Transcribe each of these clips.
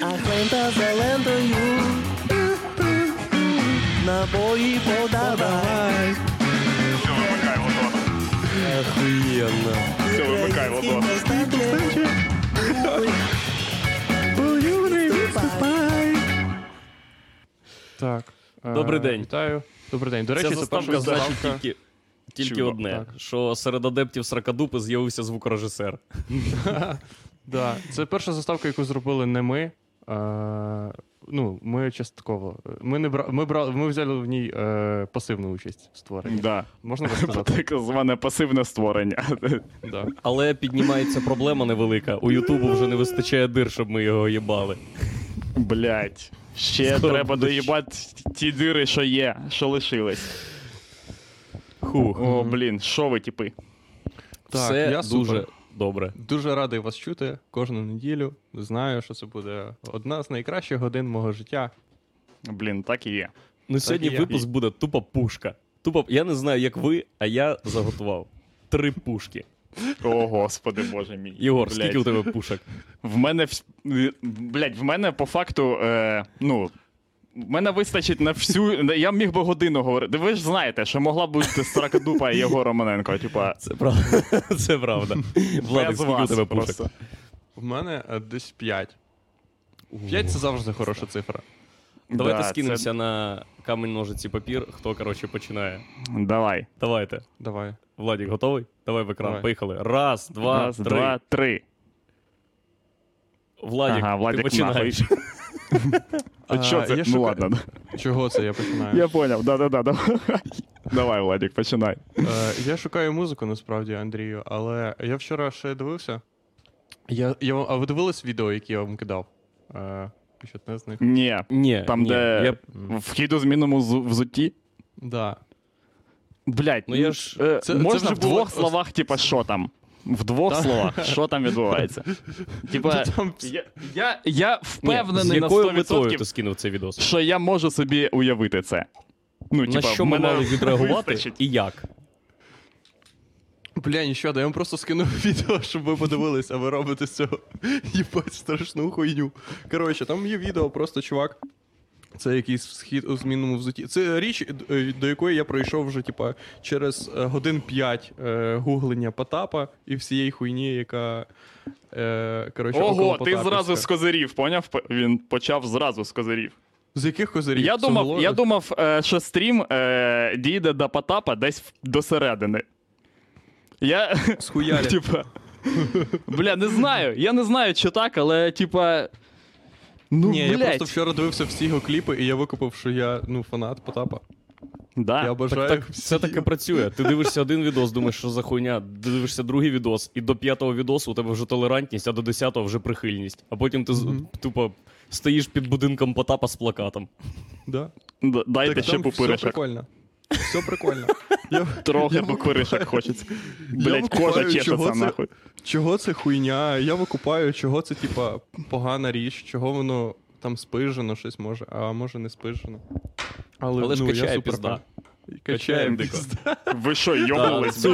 Ах, лента за лентою. Набої подавай. Все, вимикай мотор. Охуєнно. Все, вимикай мотор. Так. е, Добрий день. Вітаю. Добрий день. До речі, це заставка перша значить заставка. тільки, тільки Чудо, одне: так. що серед адептів Сракадупи з'явився звукорежисер. Да, це перша заставка, яку зробили не ми. Е, ну, ми частково. Ми не бра... ми, брали... ми взяли в ній е, пасивну участь в створенні. Да. Можна так сказати? Так зване пасивне створення. да. Але піднімається проблема невелика. У Ютубу вже не вистачає дир, щоб ми його їбали. Блять. Ще Скоро треба буде доїбати ті дири, що є, що лишились. Хух. О, блін, що ви, типи? Так, Все я супер. Дуже добре. Дуже радий вас чути кожну неділю. Знаю, що це буде одна з найкращих годин мого життя. Блін, так і є. Ну сьогодні є. випуск буде тупо пушка. Тупо, я не знаю, як ви, а я заготував три пушки. О, господи, боже мій. Єгор, Блядь. скільки у тебе пушок? В мене блядь, в мене по факту, е, ну. Мене вистачить на всю. Я міг би годину говорити. Ви ж знаєте, що могла б бути Сракадупа і Єгор Романенко. Типа, Це правда. Це правда. Владик, без скільки у тебе пушок? просто. В мене е, десь 5. 5 це завжди хороша цифра. Давайте Да, скинемося на камінь, ножиці, папір. Хто, коротше, починає. Давай. Давайте. Давай. Владик, готовий? Давай в екран. Давай. Поїхали. Раз, два, Раз, три. два, три. Владик, Ага, Владик ти починаєш. А що це? Ну ладно. Чого це я починаю? Я поняв. Да-да-да. давай. Давай, Владик, починай. Е, я шукаю музику насправді, Андрію, але я вчора ще дивився. Я, я, а ви дивились відео, які я вам кидав? Е, не з них? Ні. Ні, Там, ні, де я... вхід у змінному зу- взутті. Да. Блять, Ну, я ж- е, це- можна це вже в двох було- словах, типа, що там? В двох Та- словах, що там відбувається? Типа, Там я, я, я Ні, з впевнений на 100%, ти скинув цей відос? що я можу собі уявити це. Ну, На типа, що ми мене мали відреагувати вистачить. і як? Бля, нічого, да я вам просто скинув відео, щоб ви подивились, а ви робите з цього їбать страшну хуйню. Коротше, там є відео, просто чувак. Це якийсь схід у змінному взуті. Це річ, е, до якої я пройшов вже, типа, через е, годин 5 е, гуглення Потапа і всієї хуйні, яка. Е, коротше, Ого, ти зразу з козирів, поняв? Він почав зразу з козирів. З яких козирів? Я думав, оголо- я думав, е, що стрім е, дійде до Потапа десь до середини. Я. З хуяля. Типа. Бля, не знаю. Я не знаю, чи так, але типа. Ну, Ні, я блядь. просто вчора дивився всі його кліпи, і я викупив, що я ну, фанат Потапа. Да. Я бажаю. Так, це таке працює. Ти дивишся один відос, думаєш, що за хуйня, дивишся другий відос, і до п'ятого відосу у тебе вже толерантність, а до десятого вже прихильність. А потім ти з- тупо стоїш під будинком Потапа з плакатом. Да. Д- Дайте Так ще там все прикольно. Все прикольно. Я, Трохи я викупаю- хочеться. Блять, кожа чешеться це- нахуй. Чого це хуйня? Я викупаю, чого це, типа, погана річ, чого воно там спижено щось може, а може не спижено. Але, Але ж ну, я качає супер пізда. дико. Ви що, йобнулись,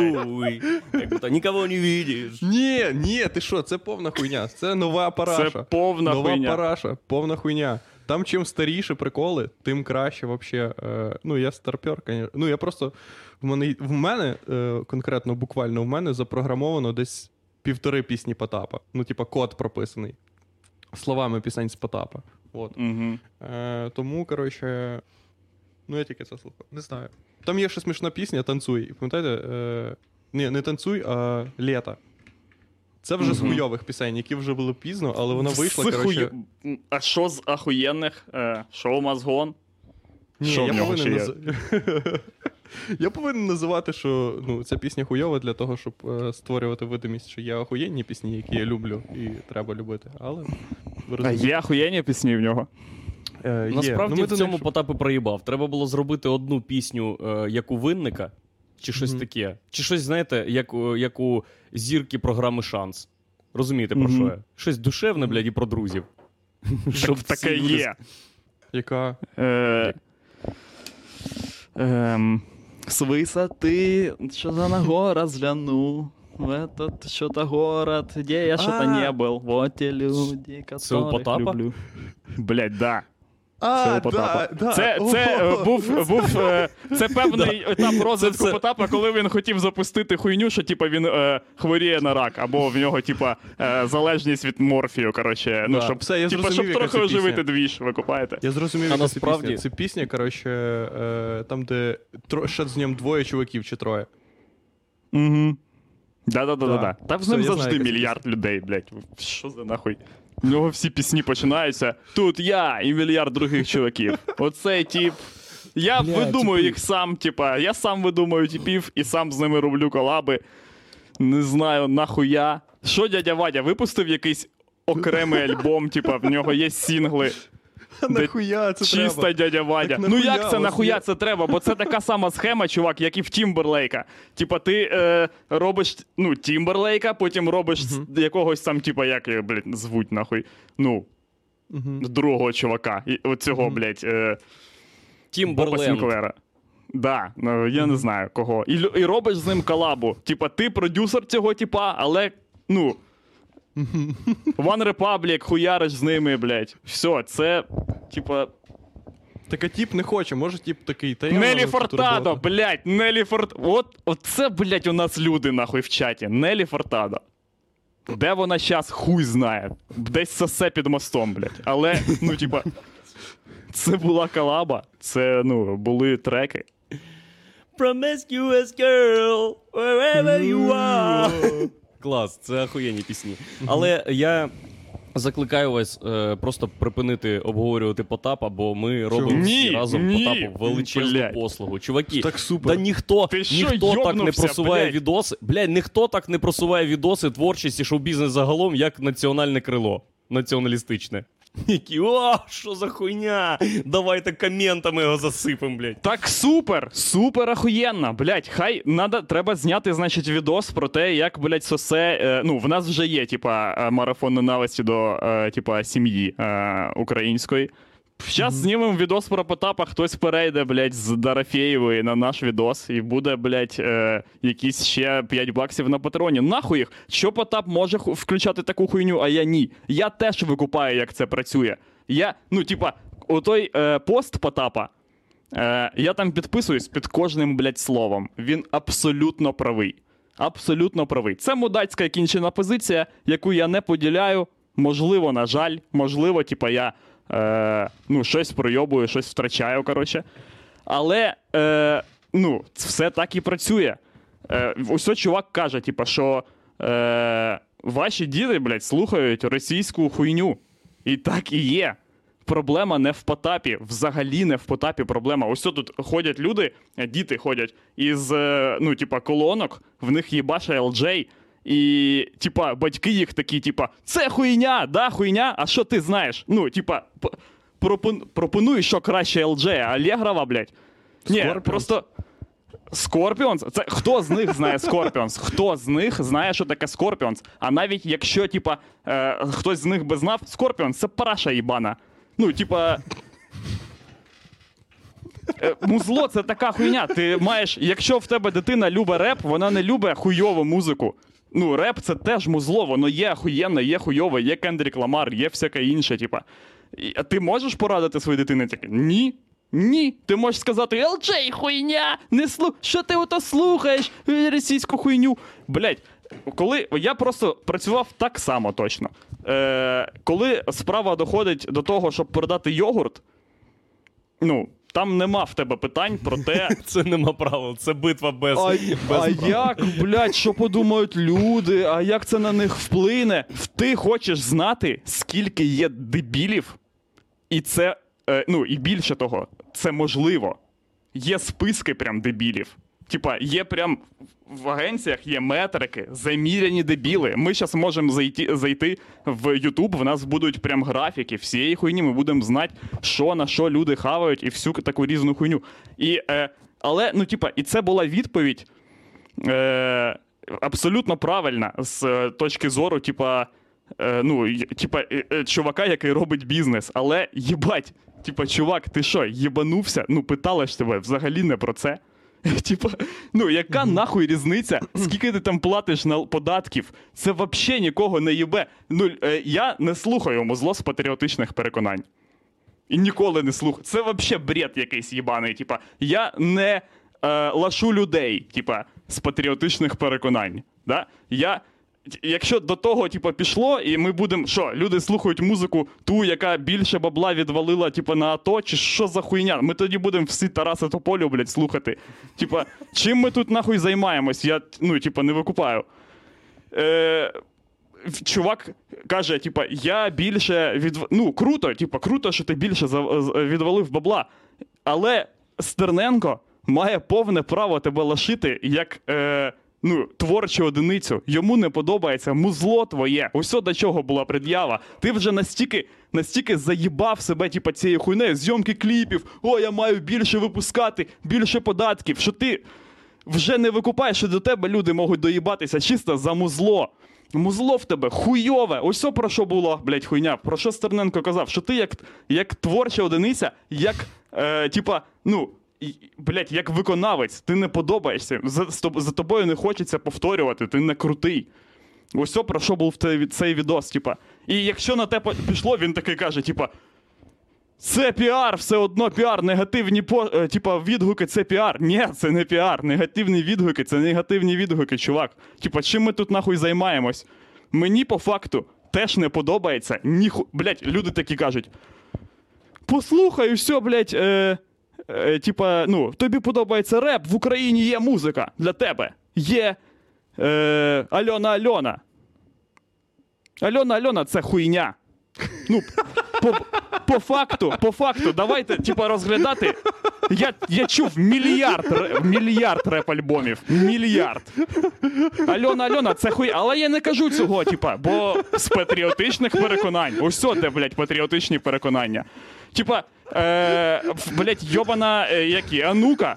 блядь? Нікого не видиш. Ні, ні, ти що, це повна хуйня. Це нова параша. Це повна Нова хуйня. параша, повна хуйня. Там чим старіше приколи, тим краще вообще. Е, ну, я старпер, конечно. Ну, я просто. В мене, в мене е, конкретно, буквально, в мене запрограмовано десь півтори пісні Потапа. Ну, типа, код прописаний. Словами пісень з Потапа. От. Е, тому, коротше. Ну, я тільки це слухав. Не знаю. Там є ще смішна пісня Танцуй. Пам'ятаєте? Е, ні, не танцуй, а літо. Це вже з хуйових пісень, які вже були пізно, але вона вийшла. Коротше... хуй- А що з ахуєнних? Е, Шоу Мазгон? Ні, Що в я нього повинен, наз... я повинен називати, що ну, ця пісня хуйова для того, щоб е, створювати видимість, що є охуєнні пісні, які я люблю і треба любити. Але А. Є ахуєнні пісні в нього. Е. Насправді Ну, в цьому Потапи проїбав. Треба було зробити одну пісню, е, як у винника, чи щось Мгм. таке. Чи щось, знаєте, як, у- як у зірки програми Шанс. Розумієте, про Мгм. що я? Щось душевне, блядь, і про друзів. Щоб таке всі люди є. Яка? Е, ем, з висоти, що за нагора згляну. в этот что-то город, где я что-то А. не был. Вот те люди, Це у которых Потапа? люблю. Блять, да. А, Це Потапа. да, да. Це, це, е, О, був, був е, це певний етап розвитку все. Потапа, коли він хотів запустити хуйню, що типа він е, хворіє на рак, або в нього, типа, е, залежність від морфію. Коротше, ну, щоб, Все, я типа, зрозумів, щоб трохи оживити пісня. двіж, ви купаєте. Я зрозумів, А насправді- пісня. Це пісня, коротше, е, там, де тро, ще з ним двоє чуваків чи троє. Угу. Да-да-да-да. Да. Та з ним завжди мільярд людей, блядь. Що за нахуй? У нього всі пісні починаються. Тут я і мільярд других чуваків. Оцей тип. Я Бля, видумую типи. їх сам, типа, я сам видумую типів і сам з ними роблю колаби. Не знаю, нахуя. Що дядя Вадя випустив якийсь окремий альбом, типа, в нього є сінгли. Нахуя це Чиста треба? дядя Вадя. Ну як це нахуя це треба? Бо це така сама схема, чувак, як і в Тімберлейка. Типа, ти е, робиш ну, Тімберлейка, потім робиш с- якогось там, типа, як його, блядь, звуть нахуй. Ну, другого чувака. І, оцього, блядь, е, Сінклера. Да, ну, я не знаю кого. І, і робиш з ним колабу. Типа, ти продюсер цього типа, але, ну. One Republic, хуяриш з ними, блядь. Все, це, типа. Так а тіп не хоче, може тіп такий. Та я Нелі Фортадо, блядь, Нелі Форт. От, от це, блядь, у нас люди нахуй в чаті. Нелі Фортадо. Де вона щас, хуй знає. Десь сосе під мостом, блядь. Але, ну, типа, це була колаба, це, ну, були треки. Promiscuous girl, wherever you are. Клас, це охуєнні пісні. Але я закликаю вас е, просто припинити обговорювати Потапа, бо ми робимо всі разом ні, Потапу величезну блядь. послугу. Чуваки, Так супер. Та ніхто, Ти що, ніхто так не просуває блядь? відоси. Блядь, ніхто так не просуває відоси творчості шоу-бізнес загалом, як національне крило. Націоналістичне. Які, о, що за хуйня? Давайте коментами його засипем, блядь. Так супер, супер охуєнно, блять, хай надо, треба зняти, значить, відос про те, як, блять, сосе. Е, ну, в нас вже є, типа, е, марафон ненависті до е, типа, сім'ї е, української. Зараз знімемо відос про Потапа, хтось перейде, блядь, з Дарафєєвої на наш відос, і буде, блядь, е, якісь ще 5 баксів на патроні. Нахуй їх? Що Потап може ху- включати таку хуйню, а я ні. Я теж викупаю, як це працює. Я, ну, типа, у той е, пост Потапа. Е, я там підписуюсь під кожним, блядь, словом. Він абсолютно правий. Абсолютно правий. Це мудацька кінчена позиція, яку я не поділяю. Можливо, на жаль, можливо, типа я е, ну, щось пройобую, щось втрачаю, коротше. Але е, ну, все так і працює. Е, ось чувак каже, типа, що е, ваші діти, блядь, слухають російську хуйню. І так і є. Проблема не в Потапі, взагалі не в Потапі проблема. Ось тут ходять люди, діти ходять із, е, ну, типа, колонок, в них їбаше LJ, і, типа, батьки їх такі, типа, це хуйня, да, хуйня, а що ти знаєш? Ну, типа, пропон- пропонуй, що краще LJ, а Алєгрова, блядь. Ні, просто. Scorpions? Це хто з них знає Scorpions? Хто з них знає, що таке Scorpions? А навіть якщо, типа, е, хтось з них би знав, Scorpions це параша їбана. Ну, типа. е, Музло це така хуйня. Ти маєш, якщо в тебе дитина любить реп, вона не любить хуйову музику. Ну, реп це теж музло, воно є охуєнне, є хуйове, є Кендрік Ламар, є всяке інше, типа. А ти можеш порадити своїй дитині таке? Ні. Ні. Ти можеш сказати, LJ, хуйня! Не слу... Що ти ото слухаєш? Російську хуйню. Блять, коли я просто працював так само точно. Е, коли справа доходить до того, щоб продати йогурт, ну, там нема в тебе питань про те, Це нема правил, це битва без. а, без а правил. як, блядь, що подумають люди, а як це на них вплине? Ти хочеш знати, скільки є дебілів, і це, е, ну, і більше того, це можливо. Є списки прям дебілів. Типа, є прям в агенціях є метрики, заміряні дебіли. Ми зараз можемо зайти, зайти в YouTube, в нас будуть прям графіки всієї хуйні, ми будемо знати, що на що люди хавають і всю таку різну хуйню. І, е, але, ну, типа, і це була відповідь е, абсолютно правильна з е, точки зору, типа, е, ну, типа, е, е, чувака, який робить бізнес. Але їбать, типа, чувак, ти що, єбанувся? Ну, питали ж тебе взагалі не про це. Типа, ну яка нахуй різниця? Скільки ти там платиш на податків? Це взагалі нікого не їбе. Ну, е, я не слухаю музло з патріотичних переконань. І ніколи не слухаю. Це взагалі бред якийсь їбаний. Типа, я не е, лашу людей, типа, з патріотичних переконань. Да? Я, якщо до того, типа, пішло, і ми будемо. Що, люди слухають музику, ту, яка більше бабла відвалила, типа, на АТО, чи що за хуйня? Ми тоді будемо всі Тараса Тополю, блядь, слухати. Типа, чим ми тут нахуй займаємось? Я, ну, типа, не викупаю. Е, чувак каже: типа, я більше від... Ну, круто, типа, круто, що ти більше відвалив бабла. Але Стерненко має повне право тебе лишити як. Е... Ну, творчу одиницю, йому не подобається музло твоє. Ось до чого була пред'ява. Ти вже настільки, настільки заїбав себе, типа, цією хуйнею, зйомки кліпів. О, я маю більше випускати, більше податків. Що ти вже не викупаєш, що до тебе люди можуть доїбатися чисто за музло. Музло в тебе хуйове. Ось про що було, блядь, хуйня. Про що Стерненко казав? Що ти як, як творча одиниця, як, е, типа, ну, блядь, як виконавець, ти не подобаєшся. За, за тобою не хочеться повторювати, ти не крутий. Ось про що був цей, відос, типа. І якщо на те пішло, він такий каже, типа. Це піар, все одно піар, негативні по, е, типа, відгуки це піар. Ні, це не піар. Негативні відгуки це негативні відгуки, чувак. Типа, чим ми тут нахуй займаємось? Мені по факту теж не подобається. Ніху... Блять, люди такі кажуть. Послухай, все, блять, е, е, типа, ну, тобі подобається реп, в Україні є музика для тебе. Є е, Альона Альона. Альона Альона це хуйня. Ну, по, по факту, по факту, давайте, типа, розглядати. Я, я чув мільярд, мільярд реп-альбомів. Мільярд. Альона Альона, це хуй. Але я не кажу цього, типа, бо з патріотичних переконань. Ось де, блядь, патріотичні переконання. Типа, е, блять, йобана, е, які, Анука.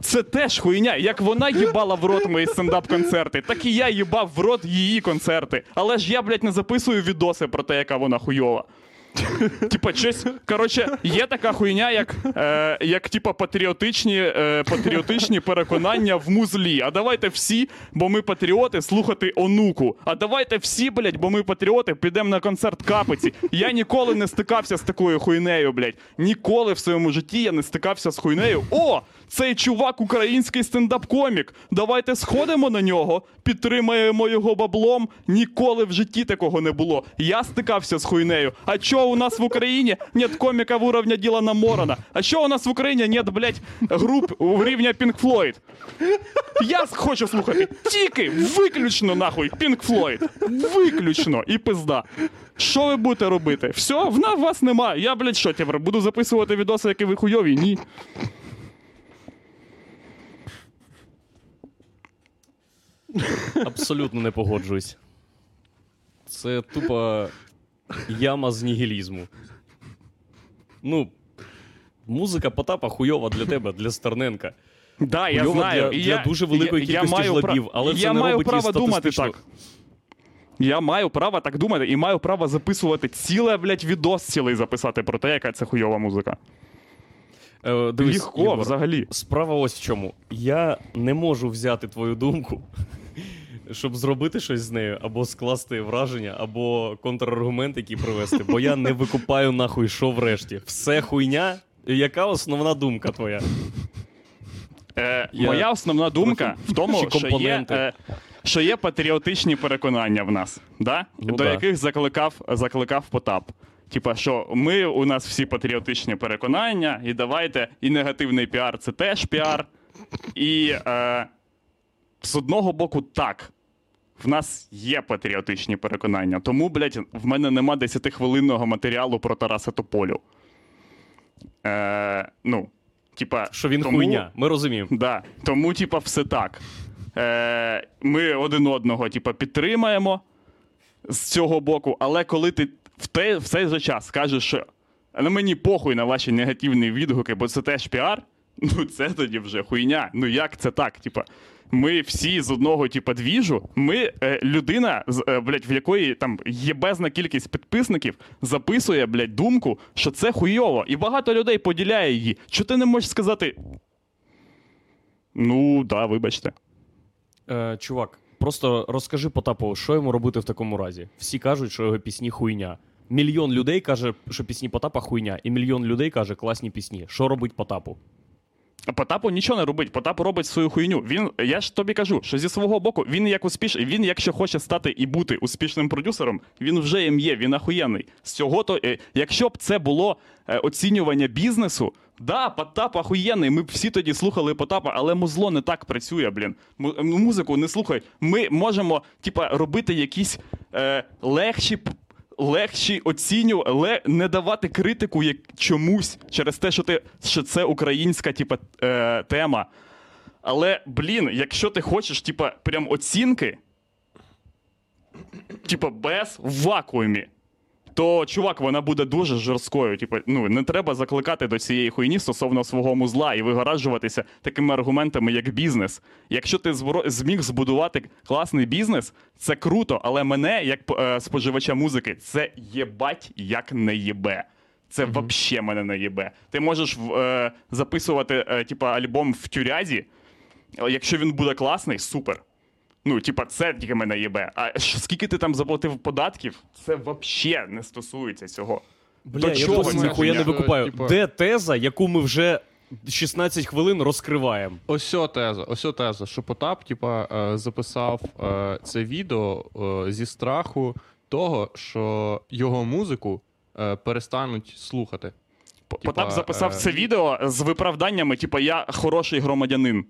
Це теж хуйня. Як вона їбала в рот мої стендап-концерти, так і я їбав в рот її концерти. Але ж я, блядь, не записую відоси про те, яка вона хуйова. Типа, щось, коротше, є така хуйня, як, е, як типа, патріотичні, е, патріотичні переконання в музлі. А давайте всі, бо ми патріоти, слухати онуку. А давайте всі, блядь, бо ми патріоти, підемо на концерт капиці. Я ніколи не стикався з такою хуйнею, блядь. Ніколи в своєму житті я не стикався з хуйнею. О! Цей чувак український стендап-комік. Давайте сходимо на нього, підтримаємо його баблом. Ніколи в житті такого не було. Я стикався з хуйнею. А чо у нас в Україні нет коміка в уровня Ділана Морона? А що у нас в Україні нет, блядь, груп в рівня Pink Floyd? Я хочу слухати тільки виключно нахуй Pink Floyd. Виключно і пизда. Що ви будете робити? Все, в нас вас нема. Я, блядь, що тепер буду записувати відоси, які ви хуйові? Ні. Абсолютно не погоджуюсь. Це тупо яма з нігілізму. Ну, музика Потапа хуйова для тебе, для Стерненка. Да, я Хуйово знаю. для- І для я, дуже великої я, я маю жлобів, пра- але це я не маю робить її право думати статистично- так. Я маю право так думати і маю право записувати ціле, блядь, відос цілий записати про те, яка це хуйова музика. Е, дивись, Легко, Єгор, взагалі. Справа ось в чому. Я не можу взяти твою думку, щоб зробити щось з нею, або скласти враження, або контраргумент, який привести, бо я не викупаю нахуй, що врешті. Все хуйня. Яка основна думка твоя? Е, Я- Моя основна думка в тому, що є, е, що є патріотичні переконання в нас, да? Ну до да. яких закликав, закликав Потап. Типа, що ми у нас всі патріотичні переконання, і давайте, і негативний піар це теж піар. І е, з одного боку, так. В нас є патріотичні переконання. Тому, блядь, в мене нема 10-хвилинного матеріалу про Тараса Тополю. Е, ну, типа, Що він тому- хуйня, ми розуміємо. Да. Тому, типа, все так. Е, ми один одного, типа, підтримаємо з цього боку, але коли ти в, те, в цей же час скажеш, що на мені похуй на ваші негативні відгуки, бо це теж піар, ну це тоді вже хуйня. Ну як це так? Типа, ми всі з одного, типа, двіжу, ми е, людина, е, блядь, в якої там є безна кількість підписників, записує, блядь, думку, що це хуйово. І багато людей поділяє її. Що ти не можеш сказати, Ну, да, вибачте. Е, чувак, просто розкажи Потапову, що йому робити в такому разі. Всі кажуть, що його пісні хуйня. Мільйон людей каже, що пісні Потапа хуйня, і мільйон людей каже, класні пісні. Що робить Потапу? Потапу нічого не робить. Потап робить свою хуйню. Він, я ж тобі кажу, що зі свого боку він як успішний. Він, якщо хоче стати і бути успішним продюсером, він вже їм є, він ахуєнний. З цього то, е, якщо б це було е, оцінювання бізнесу, да, Потап ахуєнний. Ми б всі тоді слухали Потапа, але музло не так працює, блін. Ну, Музику не слухай. Ми можемо, типа, робити якісь е, легші. Легші оцінювати, але не давати критику як чомусь через те, що ти що це українська, типа, е, тема. Але, блін, якщо ти хочеш, типа, прям оцінки, типа, без вакуумі, то, чувак, вона буде дуже жорсткою. Типа, ну, не треба закликати до цієї хуйні стосовно свого музла і вигораджуватися такими аргументами, як бізнес. Якщо ти зміг збудувати класний бізнес, це круто, але мене, як е, споживача музики, це єбать як не єбе. Це вообще мене не їбе. Ти можеш е, записувати е, типа, альбом в тюрязі, якщо він буде класний, супер. Ну, типа, це тільки мене їбе. А скільки ти там заплатив податків, це вообще не стосується цього. Бля, До я чого ця ніхуя не хуйня? викупаю. Типа- Де теза, яку ми вже 16 хвилин розкриваємо? Ось теза, ось теза, що Потап, типа, е, записав е, це відео е, зі страху того, що його музику е, перестануть слухати. П- Типа, Потап записав е, це відео з виправданнями, типа, я хороший громадянин.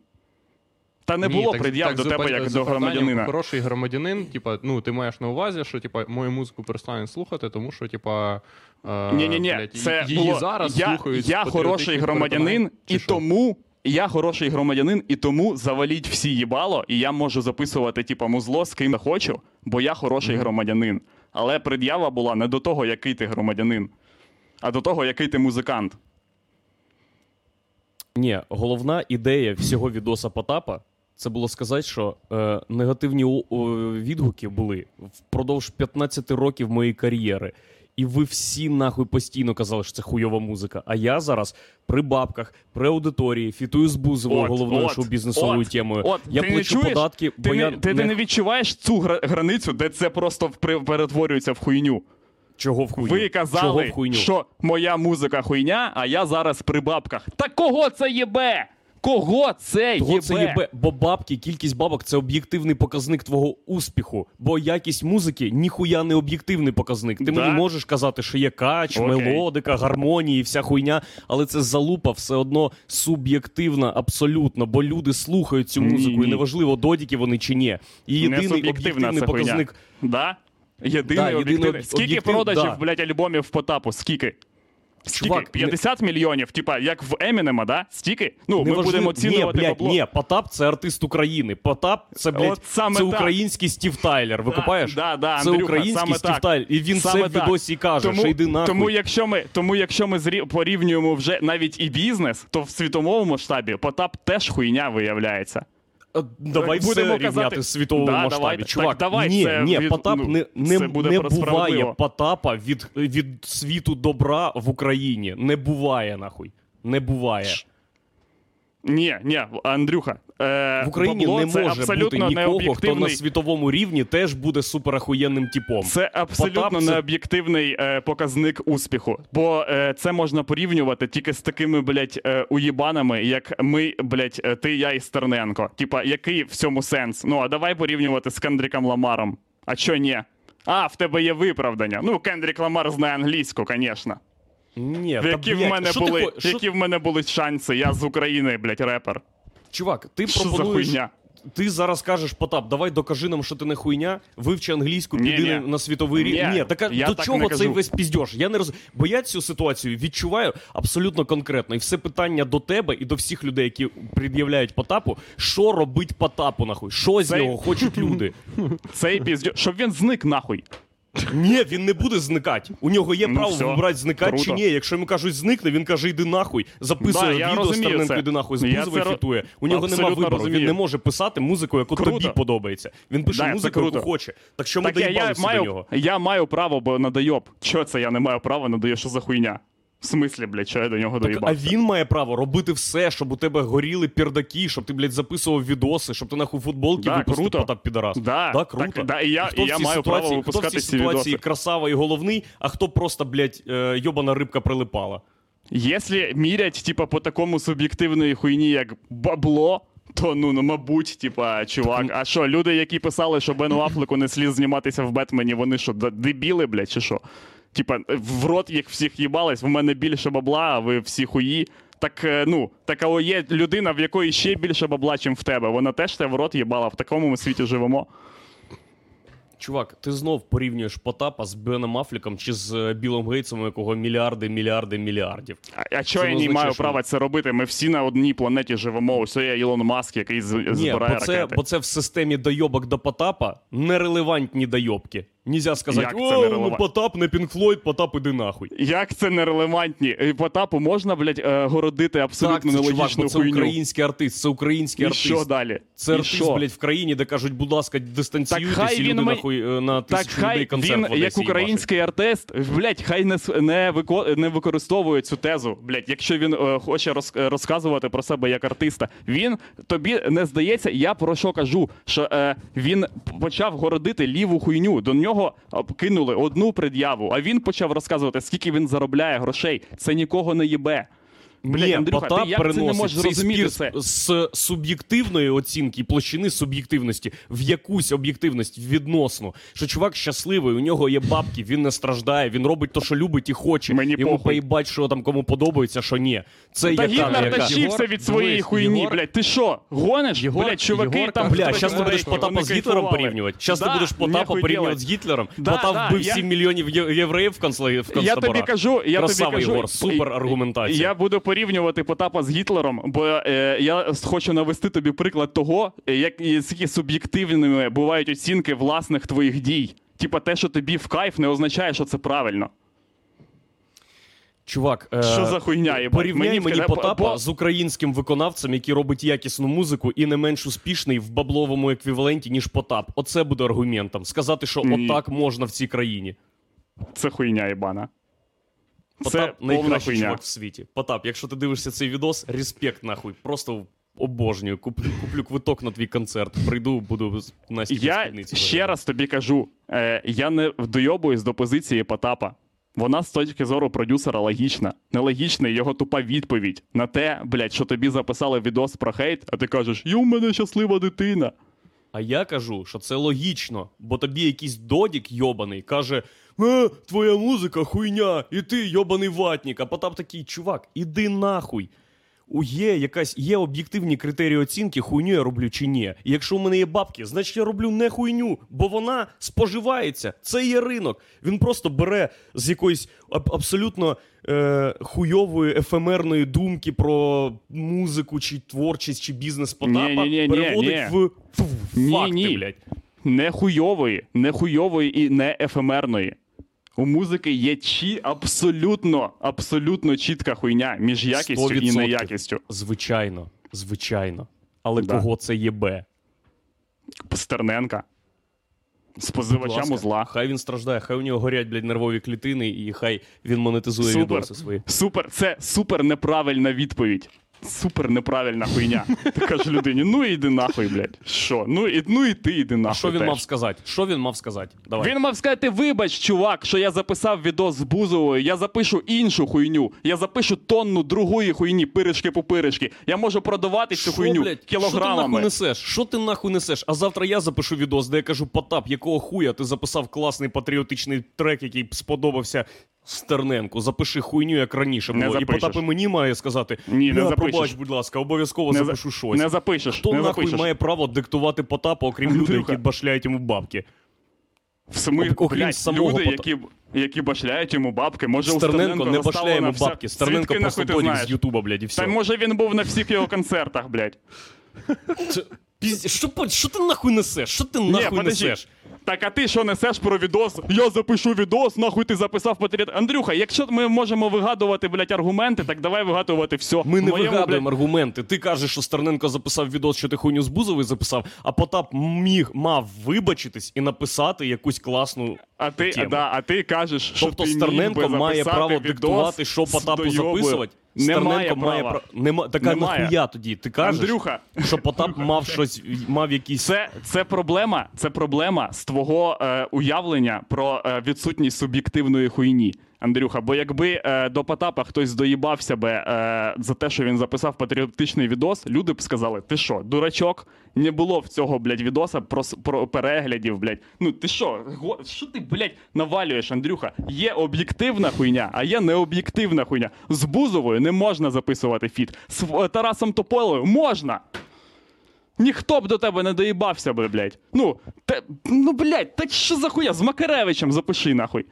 Та не Ні, було так- пред'яв так, до тебе як до громадянина. Хороший громадянин, типа, ну ти маєш на увазі, що типа мою музику перестануть слухати, тому що, типа. Е, Ні, ні, ні, це її було, зараз я, слухають. я хороший громадянин, і що? тому я хороший громадянин, і тому заваліть всі їбало, і я можу записувати, типа, музло з ким я хочу, бо я хороший громадянин. Але пред'ява була не до того, який ти громадянин, а до того, який ти музикант. Ні, головна ідея всього відоса Потапа це було сказати, що е, негативні о- о, відгуки були впродовж 15 років моєї кар'єри. І ви всі нахуй постійно казали, що це хуйова музика. А я зараз при бабках, при аудиторії, фітую з Бузовою головною шоу-бізнесовою от, темою. От, я ти плачу чуєш? податки, Ти, бо не, я ти, ти не відчуваєш цю границю, де це просто перетворюється в хуйню. Чого в хуйню? Ви Чого казали, в хуйню? що моя музика хуйня, а я зараз при бабках. Та кого це єбе? Кого це Того єбе? це єбе, бо бабки, кількість бабок це об'єктивний показник твого успіху. Бо якість музики ніхуя не об'єктивний показник. Ти Да? мені можеш казати, що є кач, Окей. мелодика, гармонії, вся хуйня, але це залупа все одно суб'єктивна, абсолютно, бо люди слухають цю музику, Ні-ні. і неважливо, додіки вони чи ні. І єдиний об'єктивний це показник. хуйня. Да? Єдиний Да, єдиний об'єктивний. об- Скільки об'єктив- продажів, да. блядь, альбомів в Потапу? Скільки? Чувак, 50 мільйонів, типа, як в Емінема, да? Стільки? Ну, ми Неважливо- будемо оцінювати ні, блядь, бабло. ні, Потап це артист України. Потап це, блядь, От саме це так. український Стів Тайлер. Ви Да, купаєш? Да, да, це Андрюха, український саме Стів так. Тайлер. І він Саме це в відосі каже, тому, що йди нахуй. Тому якщо ми, тому якщо ми зрі... порівнюємо вже навіть і бізнес, то в світовому масштабі Потап теж хуйня виявляється. А, Давай Будемо все казати- рівняти в світовому Да, масштабі. Давай, Чувак, Так, давай, ні, це ні, від- Потап ну, не, не, не буває. Потапа від, від світу добра в Україні. Не буває, нахуй. Не буває. Ні, ні, Андрюха. Е, В Україні бабло не це може бути нікого, хто на світовому рівні теж буде суперахуєнним типом. Це абсолютно Потап необ'єктивний е, показник успіху. Бо е, це можна порівнювати тільки з такими, блядь, е, уїбанами, як ми, блядь, е, ти, я і Стерненко. Типа, який в цьому сенс? Ну, а давай порівнювати з Кендріком Ламаром. А чо ні? А, в тебе є виправдання. Ну, Кендрік Ламар знає англійську, звісно. Ні, та, в мене ти були, хо- які в мене були шанси? Я з України, блядь, репер. Чувак, ти Що за пропонуєш. хуйня? Ти зараз кажеш, Потап, давай докажи нам, що ти не хуйня, вивчи англійську, піди ні. на- на світовий рівень. Ні, Ні, так я до так чого не цей весь піздьош? Я не роз... Бо я цю ситуацію відчуваю абсолютно конкретно. І все питання до тебе і до всіх людей, які пред'являють Потапу, що робить Потапу, нахуй? Що з Цей- нього хочуть люди? Цей піздьо... Щоб він зник нахуй. Ні, він не буде зникати. У нього є Ну, право все. вибрати зникати чи ні. Якщо йому кажуть зникне, він каже, йди нахуй. Записує Да, відео розумію Стерненко, йди нахуй, записує, фітує. Ро- У нього нема вибору. вибору. Він не може писати музику, яку Круто. тобі подобається. Він пише Да, музику, яку хоче. Так що ми Так я, я, доїбалися до маю, нього? я маю право, бо надайоб. Чого це я не маю права, надаю, що за хуйня? В смислі, блядь, що я до нього Так, а він має право робити все, щоб у тебе горіли пердаки, щоб ти, блядь, записував відоси, щоб ти нахуй футболки Да, випустив круто. Потап підарас. Да, да, круто. так, да, і я- хто і я маю право випускати хто в цій ці ситуації відоси. красава і головний, а хто просто, блядь, е, йобана рибка прилипала. Якщо мірять, типа, по такому суб'єктивної хуйні, як бабло, то ну, ну мабуть, типа, чувак. А що, люди, які писали, що Бену Афлеку не слід зніматися в Бетмені, вони що, дебіли, блядь, чи що? Типа, в рот їх всіх їбались, в мене більше бабла, а ви всі хуї. Так, е, ну, така є людина, в якої ще більше бабла, чим в тебе. Вона теж тебе в рот їбала, в такому ми світі живемо. Чувак, ти знов порівнюєш Потапа з Беном Афліком чи з е, Білом Гейтсом, у якого мільярди, мільярди, мільярдів. А, а чого я не маю що- права це робити? Ми всі на одній планеті живемо. Ось є Ілон Маск, який з- Ні, збирає бо це, ракети. бо це в системі дойобок до Потапа нерелевантні дойобки. Нельзя сказати, Як це о, ну? Потап не Пінк Флойд, Потап іди нахуй. Як це нерелевантні? І Потапу можна, блядь, е, городити абсолютно так, це, чувак, нелогічну це хуйню. український артист, це український І артист. що далі? Це І артист, що? блядь, в країні, де кажуть, будь ласка, дистанціюйтесь, Так хай і він люди май- нахуй е, на Так тисячу людей хай концерт він, в Одесі як український артист, блядь, хай не, с- не, вико, не використовує цю тезу. Блядь, якщо він е, хоче роз, е, розказувати про себе як артиста, він тобі не здається, я про що кажу, що е, він почав городити ліву хуйню. До нього е, кинули одну пред'яву, а він почав розказувати, скільки він заробляє грошей. Це нікого не їбе. Блядь, Ні, Андрюха, Потап ти як це не переносить можеш цей зрозуміти спір це? з суб'єктивної оцінки і площини суб'єктивності в якусь об'єктивність відносно. Що чувак щасливий, у нього є бабки, він не страждає, він робить те, що любить і хоче. Мені Йому похуй. поїбать, що там кому подобається, що ні. Це Та яка Гітлер яка. тащився Єгор, від своєї дивись, хуйні, Єгор- блядь. Ти що, гониш? Єгор- блядь, чуваки Єгор там... Бля, зараз ти будеш говорить, Потапа з Гітлером кайфували. порівнювати. Зараз ти Да, будеш Потапа нахуй порівнювати делать. з Гітлером. Да, Потап вбив я- 7 мільйонів є- євреїв в в Я тобі концтаборах. кажу, я Красава, тобі кажу, Єгор, супер аргументація. Я буду порівнювати Потапа з Гітлером, бо е, я хочу навести тобі приклад того, як і скільки суб'єктивними бувають оцінки власних твоїх дій. Типа те, що тобі в кайф, не означає, що це правильно. Чувак, е, Що за хуйня, їбать? порівняй мені, скажи, Потапа бо- з українським виконавцем, який робить якісну музику і не менш успішний в бабловому еквіваленті, ніж Потап. Оце буде аргументом. Сказати, що Ні. отак можна в цій країні. Це хуйня, єбана. Це Потап повна найкращий чувак в світі. Потап, якщо ти дивишся цей відос, респект нахуй. Просто обожнюю. Куплю, куплю квиток на твій концерт. Прийду, буду Насті Я ще раз тобі кажу: е, я не дойобуюсь до позиції Потапа. Вона з точки зору продюсера логічна. Нелогічна його тупа відповідь на те, блядь, що тобі записали відос про хейт, а ти кажеш, є у мене щаслива дитина. А я кажу, що це логічно, бо тобі якийсь додік йобаний каже: е, твоя музика хуйня, і ти йобаний ватник. А Потап такий, чувак, іди нахуй. У є якась є об'єктивні критерії оцінки, хуйню я роблю чи ні. І якщо у мене є бабки, значить я роблю не хуйню, бо вона споживається. Це є ринок. Він просто бере з якоїсь аб- абсолютно е, хуйової ефемерної думки про музику, чи творчість, чи бізнес Потапа, переводить ні. в фу, факти, блядь. Не хуйової, не хуйової і не ефемерної. У музики є чі абсолютно, абсолютно чітка хуйня між якістю і 100%. неякістю. Звичайно, звичайно. Але Да. кого це єбе? Стерненка. З Будь позивачам ласка, узла. Хай він страждає, хай у нього горять, блядь, нервові клітини, і хай він монетизує Супер. відоси свої. Супер, це супер неправильна відповідь. Супер неправильна хуйня. Ти кажеш людині, ну іди нахуй, блядь. Що? Ну і, ну і ти іди нахуй. Що він теж. мав сказати? Що він мав сказати? Давай. Він мав сказати: вибач, чувак, що я записав відос з Бузовою, я запишу іншу хуйню. Я запишу тонну другої хуйні, пиришки по пиришки. Я можу продавати цю хуйню блядь, Що ти нахуй кілограмами. несеш? Що ти нахуй несеш? А завтра я запишу відос, де я кажу, Потап, якого хуя ти записав класний патріотичний трек, який сподобався Стерненку. Запиши хуйню, як раніше Не. І. Потап і мені має сказати: Ні, не запишеш. пробач, будь ласка, обов'язково Не за- запишу щось. Не запишеш. Хто не нахуй запишеш. має право диктувати Потапу, окрім людей, які башляють йому бабки? В смислі, окрім блядь, самого люди, Пота- які, які башляють йому бабки, може у Стерненко не башляє йому вся- бабки. Стерненко Звідки просто знаєш? з Ютуба, блядь, і все. Та може він був на всіх його концертах, блядь. Пізд... Що, що ти нахуй несеш? Що ти нахуй подожди. несеш? Так, а ти що несеш про відос? Я запишу відос, нахуй ти записав патріот. Андрюха, якщо ми можемо вигадувати, блядь, аргументи, так давай вигадувати все. Ми не моєму, вигадуємо аргументи. Ти кажеш, що Стерненко записав відос, що ти хуйню з Бузової записав, а Потап міг мав вибачитись і написати якусь класну. А ти, тему. да, а ти кажеш, що Тобто ти Стерненко має право відос диктувати, що Потапу записувати. Немає має права. Нема... Така Немає. нахуя тоді. Ти кажеш, Андрюха, що Потап мав щось, мав якісь. Це, це проблема, це проблема з твого е, уявлення про е, відсутність суб'єктивної хуйні. Андрюха, бо якби е, до Потапа хтось доїбався би е, за те, що він записав патріотичний відос, люди б сказали: ти що, дурачок? Не було в цього, блядь, відоса про, про переглядів, блядь. Ну ти що, го- що ти, блядь, навалюєш, Андрюха? Є об'єктивна хуйня, а є необ'єктивна хуйня. З Бузовою не можна записувати фіт. З е, Тарасом Тополою можна. Ніхто б до тебе не доїбався би, блядь. Ну, те, ну, блядь, та що за хуя? З Макаревичем запиши, нахуй.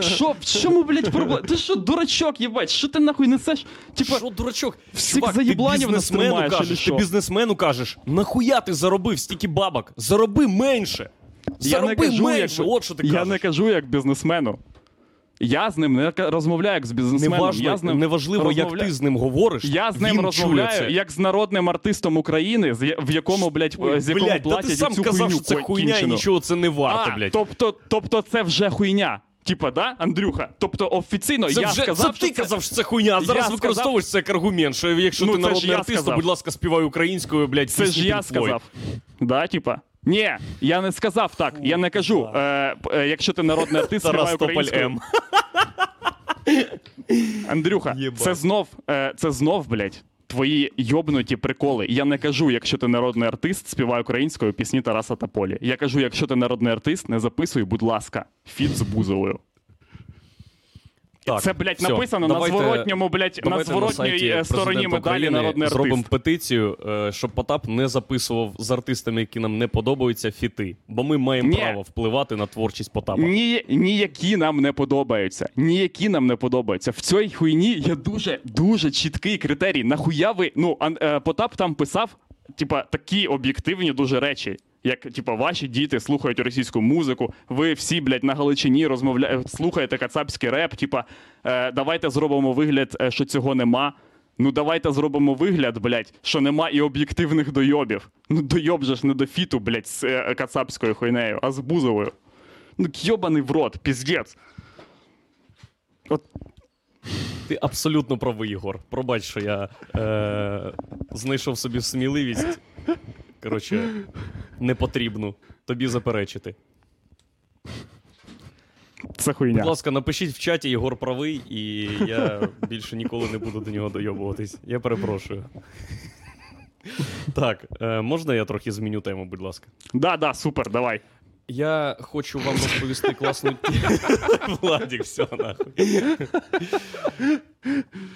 Що, в чому, блядь, проблема? Ти що, дурачок, їбать, що ти нахуй несеш? Типа, Що, дурачок? всіх Чувак, ти заєбланів бізнесмену настримаєш, чи кажеш, ти бізнесмену кажеш, нахуя ти заробив стільки бабок? Зароби менше. я Зароби не кажу, менше, як, от що ти я кажеш. не кажу як бізнесмену. Я з ним не ка- розмовляю як з бізнесменом. Неважно, я з ним неважливо, як розмовля- ти з ним говориш. Я з ним він чує розмовляю це. як з народним артистом України, з я- в якому, блядь, Ой, з якому блядь, та платять ти сам цю казав, хуйню що це хуйня і кінчену. нічого це не варто, а, блядь. тобто, тобто це вже хуйня. Типа, да, Андрюха? Тобто офіційно Це я вже сказав, це ти що казав, що це хуйня, а зараз Я використовуєш це як аргумент, що якщо Ну, ти народний артист, то, будь ласка, співай українською, блядь, Це ж я сказав. Да, типа? Ні, я не сказав так. Я не кажу, е, е, якщо ти народний артист, співай українською. М. Андрюха, Єбать. це знов, е, це знов, блядь, твої йобнуті приколи. Я не кажу, якщо ти народний артист, співай українською пісні Тараса Тополі. Я кажу, якщо ти народний артист, не записуй, будь ласка, фіт з Бузовою. Так, це, блядь, всьо, написано давайте- на зворотньому, блядь, на зворотній сайті е, стороні медалі народний Зробимо петицію, е, щоб Потап не записував з артистами, які нам не подобаються, фіти. Бо ми маємо Ні. право впливати на творчість Потапа. Ні, ніякі нам не подобаються. Ніякі нам не подобаються. В цій хуйні є дуже дуже чіткий критерій. Нахуя ви. Ну, Ан- е, Потап там писав, типа, такі об'єктивні дуже речі. Як типа ваші діти слухають російську музику, ви всі, блядь, на Галичині розмовляєте, слухаєте кацапський реп, типа, е, давайте зробимо вигляд, е, що цього нема. Ну давайте зробимо вигляд, блядь, що нема і об'єктивних дойобів. Ну дойоб же ж не до фіту, блядь, з е, кацапською хуйнею, а з бузовою. Ну, йобаний в рот, піздець. От Ти абсолютно правий, Ігор. Пробач, що я е- знайшов собі сміливість. Коротше, не потрібно тобі заперечити. це Будь ласка, напишіть в чаті, Єгор правий, і я більше ніколи не буду до нього дойобуватись. Я перепрошую. Так, е, можна я трохи зміню тему, будь ласка? Да, да, супер, давай. Я хочу вам розповісти класну Владік, все нахуй.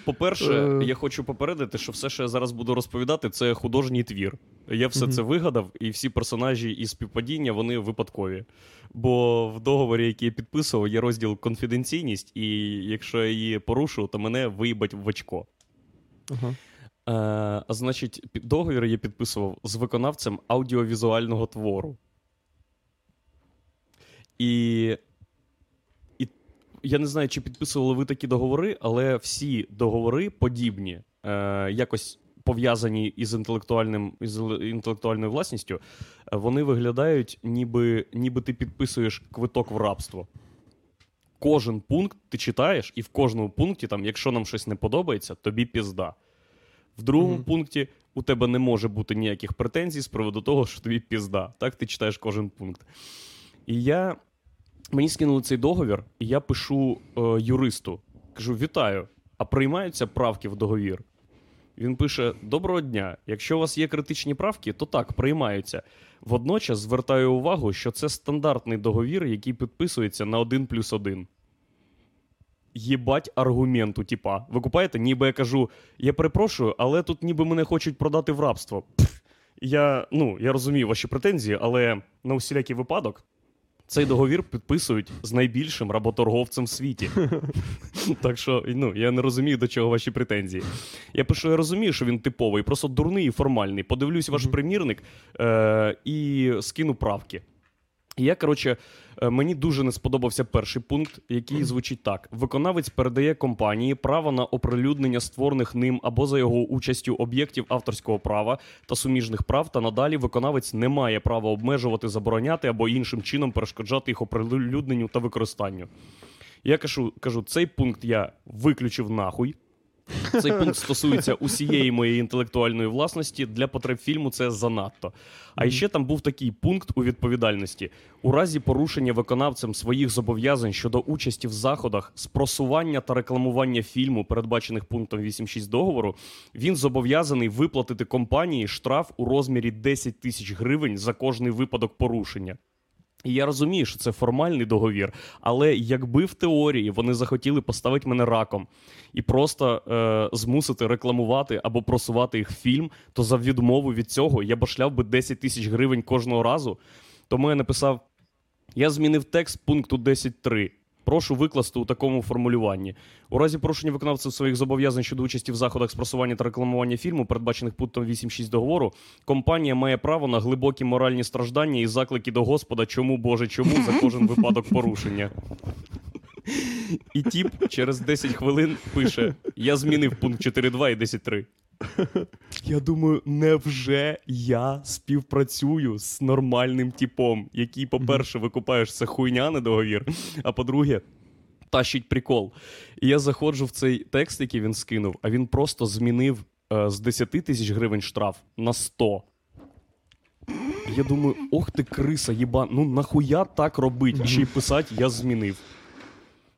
По-перше, я хочу попередити, що все, що я зараз буду розповідати, це художній твір. Я все це вигадав, і всі персонажі і співпадіння вони випадкові. Бо в договорі, який я підписував, є розділ конфіденційність, і якщо я її порушу, то мене виїбать в очко. Ага. Е, а значить, договір я підписував з виконавцем аудіовізуального твору. І, і я не знаю, чи підписували ви такі договори, але всі договори подібні, е, якось пов'язані із інтелектуальним із інтелектуальною власністю, вони виглядають, ніби, ніби ти підписуєш квиток в рабство. Кожен пункт ти читаєш, і в кожному пункті, там, якщо нам щось не подобається, тобі пізда. В другому Мгм. пункті у тебе не може бути ніяких претензій з приводу того, що тобі пізда. Так ти читаєш кожен пункт. І я. Мені скинули цей договір, і я пишу е, юристу. Кажу: вітаю, а приймаються правки в договір. Він пише: Доброго дня. Якщо у вас є критичні правки, то так, приймаються. Водночас звертаю увагу, що це стандартний договір, який підписується на 1 плюс 1. Єбать аргументу, типа. Ви купаєте? Ніби я кажу, я перепрошую, але тут ніби мене хочуть продати в рабство. Пф, я, ну, я розумію ваші претензії, але на усілякий випадок Цей договір підписують з найбільшим работорговцем в світі. так що ну, я не розумію, до чого ваші претензії. Я пишу, я розумію, що він типовий, просто дурний і формальний. Подивлюсь ваш примірник е- і скину правки. І я, коротше, мені дуже не сподобався перший пункт, який звучить так: виконавець передає компанії право на оприлюднення створених ним або за його участю об'єктів авторського права та суміжних прав, та надалі виконавець не має права обмежувати, забороняти або іншим чином перешкоджати їх оприлюдненню та використанню. Я кажу, кажу, цей пункт я виключив нахуй. Цей пункт стосується усієї моєї інтелектуальної власності. Для потреб фільму це занадто. А ще там був такий пункт у відповідальності: у разі порушення виконавцем своїх зобов'язань щодо участі в заходах, спросування та рекламування фільму, передбачених пунктом 8.6 договору, він зобов'язаний виплатити компанії штраф у розмірі 10 тисяч гривень за кожний випадок порушення. І я розумію, що це формальний договір, але якби в теорії вони захотіли поставити мене раком і просто е, змусити рекламувати або просувати їх фільм, то за відмову від цього я башляв би 10 тисяч гривень кожного разу. Тому я написав: я змінив текст пункту 10.3. Прошу викласти у такому формулюванні. У разі порушення виконавців своїх зобов'язань щодо участі в заходах з просування та рекламування фільму, передбачених пунктом 8.6 договору, компанія має право на глибокі моральні страждання і заклики до Господа, чому Боже, чому за кожен випадок порушення. І тіп через 10 хвилин пише: Я змінив пункт 4.2 і 10.3. Я думаю, невже я співпрацюю з нормальним типом, який, по-перше, викупаєш це хуйня не договір, а по-друге, тащить прикол. І я заходжу в цей текст, який він скинув, а він просто змінив е, з 10 тисяч гривень штраф на 100. Я думаю, ох ти криса, єбан, ну нахуя так робить? І ще й писать, я змінив.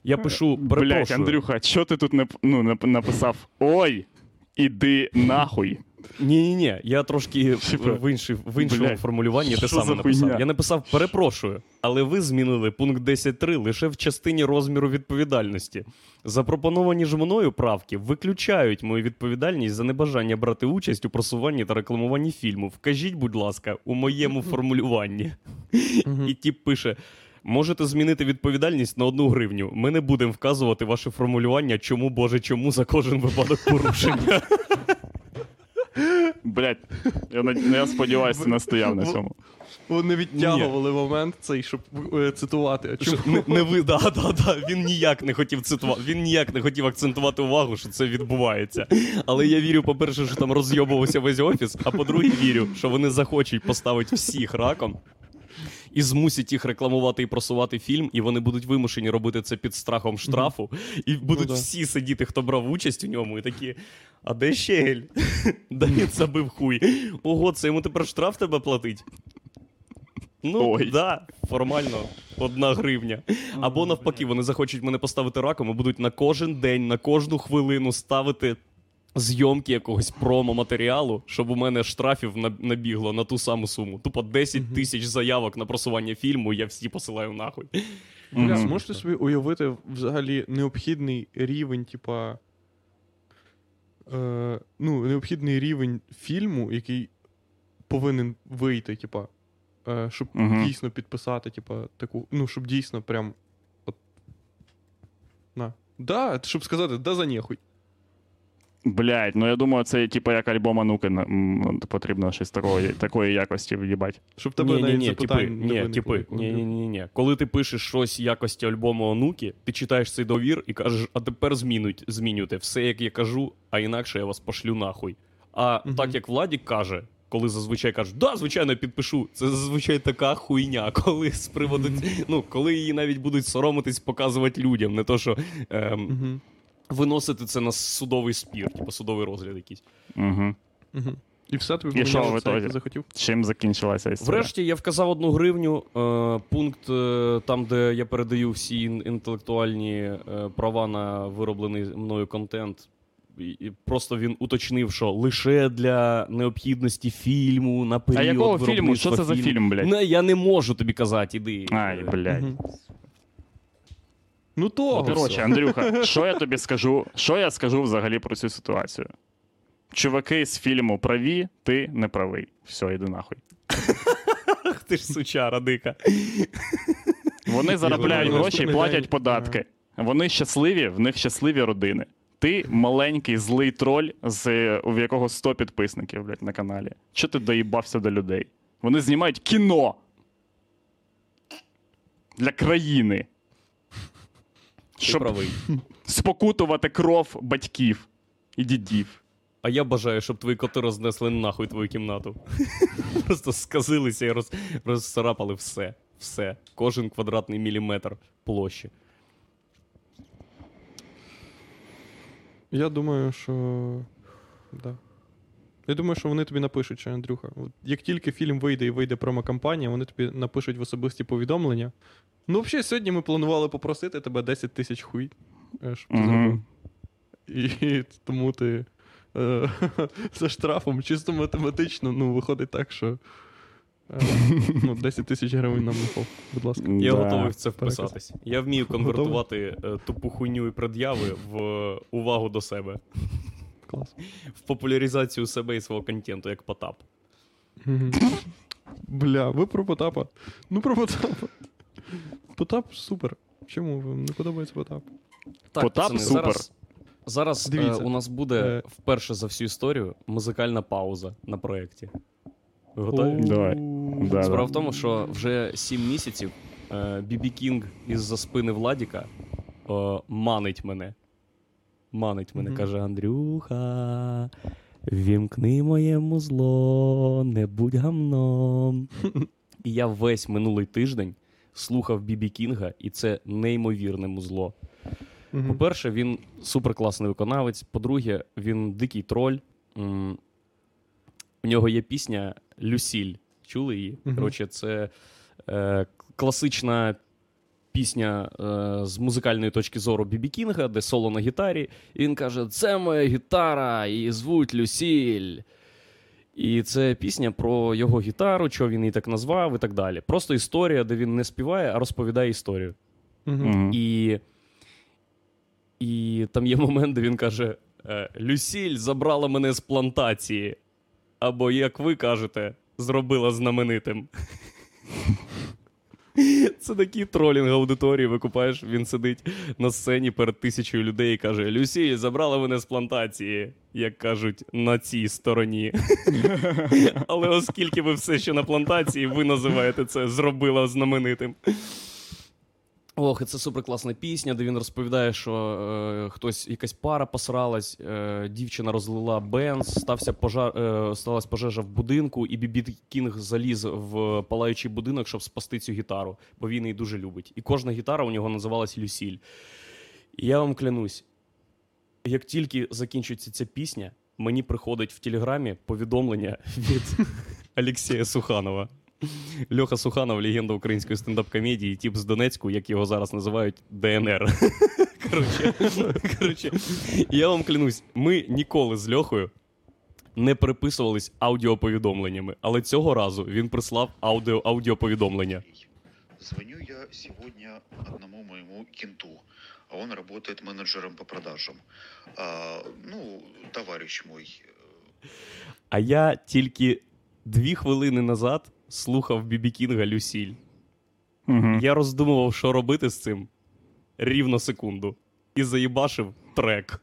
Я пишу, Блять. Андрюха, що ти тут нап- ну, нап- написав? Ой, іди нахуй. Ні, ні, ні. Я трошки в, іншій, в іншому блядь, формулюванні те саме написав. хуйня? Я написав перепрошую, але ви змінили пункт 10.3 лише в частині розміру відповідальності. Запропоновані ж мною правки виключають мою відповідальність за небажання брати участь у просуванні та рекламуванні фільму. Вкажіть, будь ласка, у моєму формулюванні. І тіп пише. Можете змінити відповідальність на одну гривню. Ми не будемо вказувати ваше формулювання, чому Боже, чому за кожен випадок порушення. Блять, я, я сподіваюся, не стояв на цьому. Вони відтягували момент цей, щоб е, цитувати. А чому? Що, не, не ви, да, да, да. Він ніяк не хотів цитувати, він ніяк не хотів акцентувати увагу, що це відбувається. Але я вірю, по-перше, що там розйобувався весь офіс, а по-друге, вірю, що вони захочуть поставити всіх раком. І змусять їх рекламувати і просувати фільм, і вони будуть вимушені робити це під страхом штрафу. І будуть да. всі сидіти, хто брав участь у ньому, і такі: а де щегель? Да він забив хуй. Ого, це йому тепер штраф тебе платить. Ну, Ой. да, формально, одна гривня. Або навпаки, вони захочуть мене поставити раком і будуть на кожен день, на кожну хвилину ставити зйомки якогось промо-матеріалу, щоб у мене штрафів набігло на ту саму суму. Тупо 10 тисяч заявок на просування фільму, я всі посилаю нахуй. Бля, Мгм. можете собі уявити взагалі необхідний рівень, типа. Е, ну, необхідний рівень фільму, який повинен вийти, типа. Е, щоб Мгм. дійсно підписати, типа, таку. Ну, щоб дійсно прям. От, на. Да, щоб сказати, да за нехуй. Блять, ну я думаю, це типу як альбом Ануки на- потрібно щось такої, такої якості в'їбать. Щоб тебе ні, навіть ні, запитань типи, не ні, типи, ні, ні, ні, ні. Коли ти пишеш щось якості альбому онуки, ти читаєш цей довір і кажеш, а тепер змінюють, змінюйте все, як я кажу, а інакше я вас пошлю нахуй. А Мгм. так як Владік каже, коли зазвичай кажуть, да, звичайно, підпишу. Це зазвичай така хуйня, коли з приводу ну, коли її навіть будуть соромитись показувати людям, не то що ем, Мгм. Виносити це на судовий спір, типу судовий розгляд якийсь. Угу. Мгм. І все тобі І що в ітогі? захотів? Чим закінчилася історія? Врешті я вказав одну гривню. Е, пункт е, там, де я передаю всі інтелектуальні е, права на вироблений мною контент. І, і просто він уточнив, що лише для необхідності фільму на період А якого фільму? Що це за фільм, блядь? Не, я не можу тобі казати, іди. Ай, блядь. Мгм. Ну того. Коротше, Андрюха, що я тобі скажу? Що я скажу взагалі про цю ситуацію? Чуваки з фільму праві, ти не правий. Все, йди нахуй. Ах, ти ж сучара дика. Вони заробляють гроші і платять податки. Вони щасливі, в них щасливі родини. Ти маленький злий троль, з, у якого 100 підписників блядь, на каналі. Чого ти доїбався до людей? Вони знімають кіно для країни. Ти Щоб правий. спокутувати кров батьків і дідів. А я бажаю, щоб твої коти рознесли нахуй твою кімнату. Просто сказилися і роз, розцарапали все. Все. Кожен квадратний міліметр площі. Я думаю, що. Да. Я думаю, що вони тобі напишуть, що Андрюха. От Як тільки фільм вийде і вийде промокампанія, вони тобі напишуть в особисті повідомлення. Ну, взагалі, сьогодні ми планували попросити тебе 10 тисяч хуй. е, Щоб ти зробив. І тому ти е, за штрафом чисто математично ну, виходить так, що е, ну, 10 тисяч гривень нам не фоп. Будь ласка. Я Да. готовий в це вписатись. Я вмію конвертувати е, тупу хуйню і пред'яви в е, увагу до себе, Клас. в популяризацію себе і свого контенту, як Потап. Бля, ви про Потапа. Ну про Потапа. Потап супер. Чому вам не подобається Потап? Так, Потап пацани, супер. Зараз, зараз е, у нас буде Е. вперше за всю історію музикальна пауза на проєкті. Ви готові? Давай. Да, Справа да. в тому, що вже 7 місяців Бібі Кінг із-за спини Владіка е, манить мене. Манить мене, Мгм. каже Андрюха. Вімкни моє музло, не будь гамном. І я весь минулий тиждень слухав Бібі Кінга, і це неймовірне музло. Мгм. По-перше, він суперкласний виконавець. По-друге, він дикий троль. М, У нього є пісня Люсіль. Чули її? Мгм. Коротше, це е, класична пісня е, з музикальної точки зору Бібі Кінга, де соло на гітарі. І він каже: Це моя гітара, її звуть Люсіль. І це пісня про його гітару, що він її так назвав, і так далі. Просто історія, де він не співає, а розповідає історію. Мгм. І, і там є момент, де він каже: е, Люсіль забрала мене з плантації. Або, як ви кажете, зробила знаменитим. Це такий тролінг аудиторії, викупаєш, він сидить на сцені перед тисячою людей і каже: Люсі, забрала мене з плантації, як кажуть, на цій стороні. Але оскільки ви все ще на плантації, ви називаєте це зробила знаменитим. Ох, і це суперкласна пісня, де він розповідає, що е, хтось, якась пара посралась, е, дівчина розлила бенз, стався пожар, е, сталася пожежа в будинку, і Бібі Кінг заліз в палаючий будинок, щоб спасти цю гітару, бо він її дуже любить. І кожна гітара у нього називалась Люсіль. І я вам клянусь, як тільки закінчується ця пісня, мені приходить в телеграмі повідомлення від Олексія Суханова. Льоха Суханов, легенда української стендап-комедії, тип з Донецьку, як його зараз називають ДНР. Коротше, коротше, я вам клянусь, ми ніколи з Льохою не переписувались аудіоповідомленнями, але цього разу він прислав аудіо, аудіоповідомлення. Звоню я сегодня одному моему кенту, а он работает менеджером по продажам. А, ну, товарищ мой. А я тільки дві хвилини назад слухав Бібі Кінга Люсіль. Мгм. Я роздумував, що робити з цим рівно секунду. І заїбашив трек.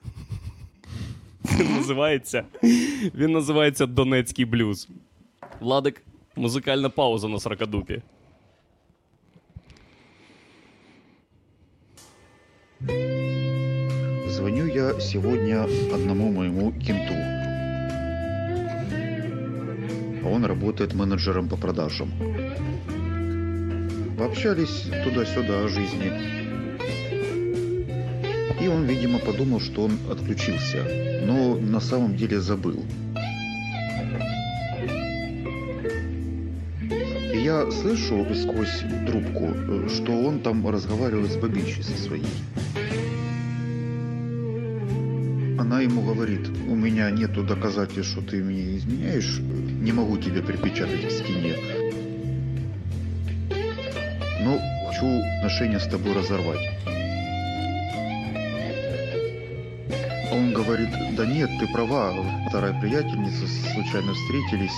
Він називається, він називається Донецький блюз. Владик, музикальна пауза на сракадупі. Звоню я сегодня одному моему кенту, а он работает менеджером по продажам. Пообщались туда-сюда о жизни. И он, видимо, подумал, что он отключился, но на самом деле забыл. И я слышу сквозь трубку, э, что он там разговаривает с бабищей со своей. Она ему говорит, у меня нету доказательств, что ты мне изменяешь, не могу тебя припечатать к стене. Но хочу отношения с тобой разорвать. А Он говорит, да нет, ты права, вторая приятельница, случайно встретились.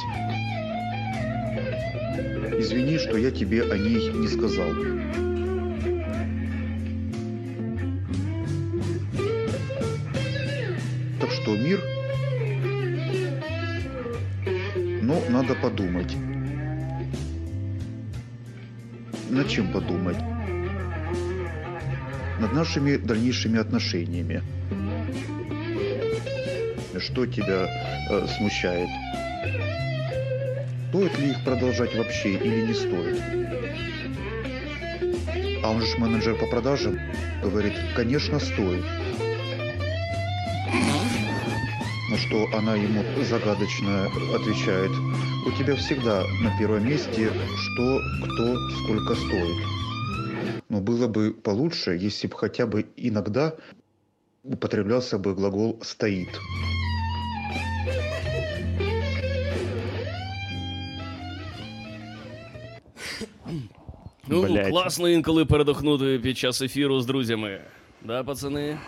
Извини, что я тебе о ней не сказал. Что мир, ну, надо подумать. Над чем подумать? Над нашими дальнейшими отношениями. Что тебя э, смущает? Стоит ли их продолжать вообще или не стоит? А он же менеджер по продажам говорит, конечно, стоит. что она ему загадочно отвечает, у тебя всегда на первом месте что, кто, сколько стоит. Но было бы получше, если бы хотя бы иногда употреблялся бы глагол «стоит». Ну, Блядь. класно інколи передохнути під час ефіру з друзями. Да, пацани?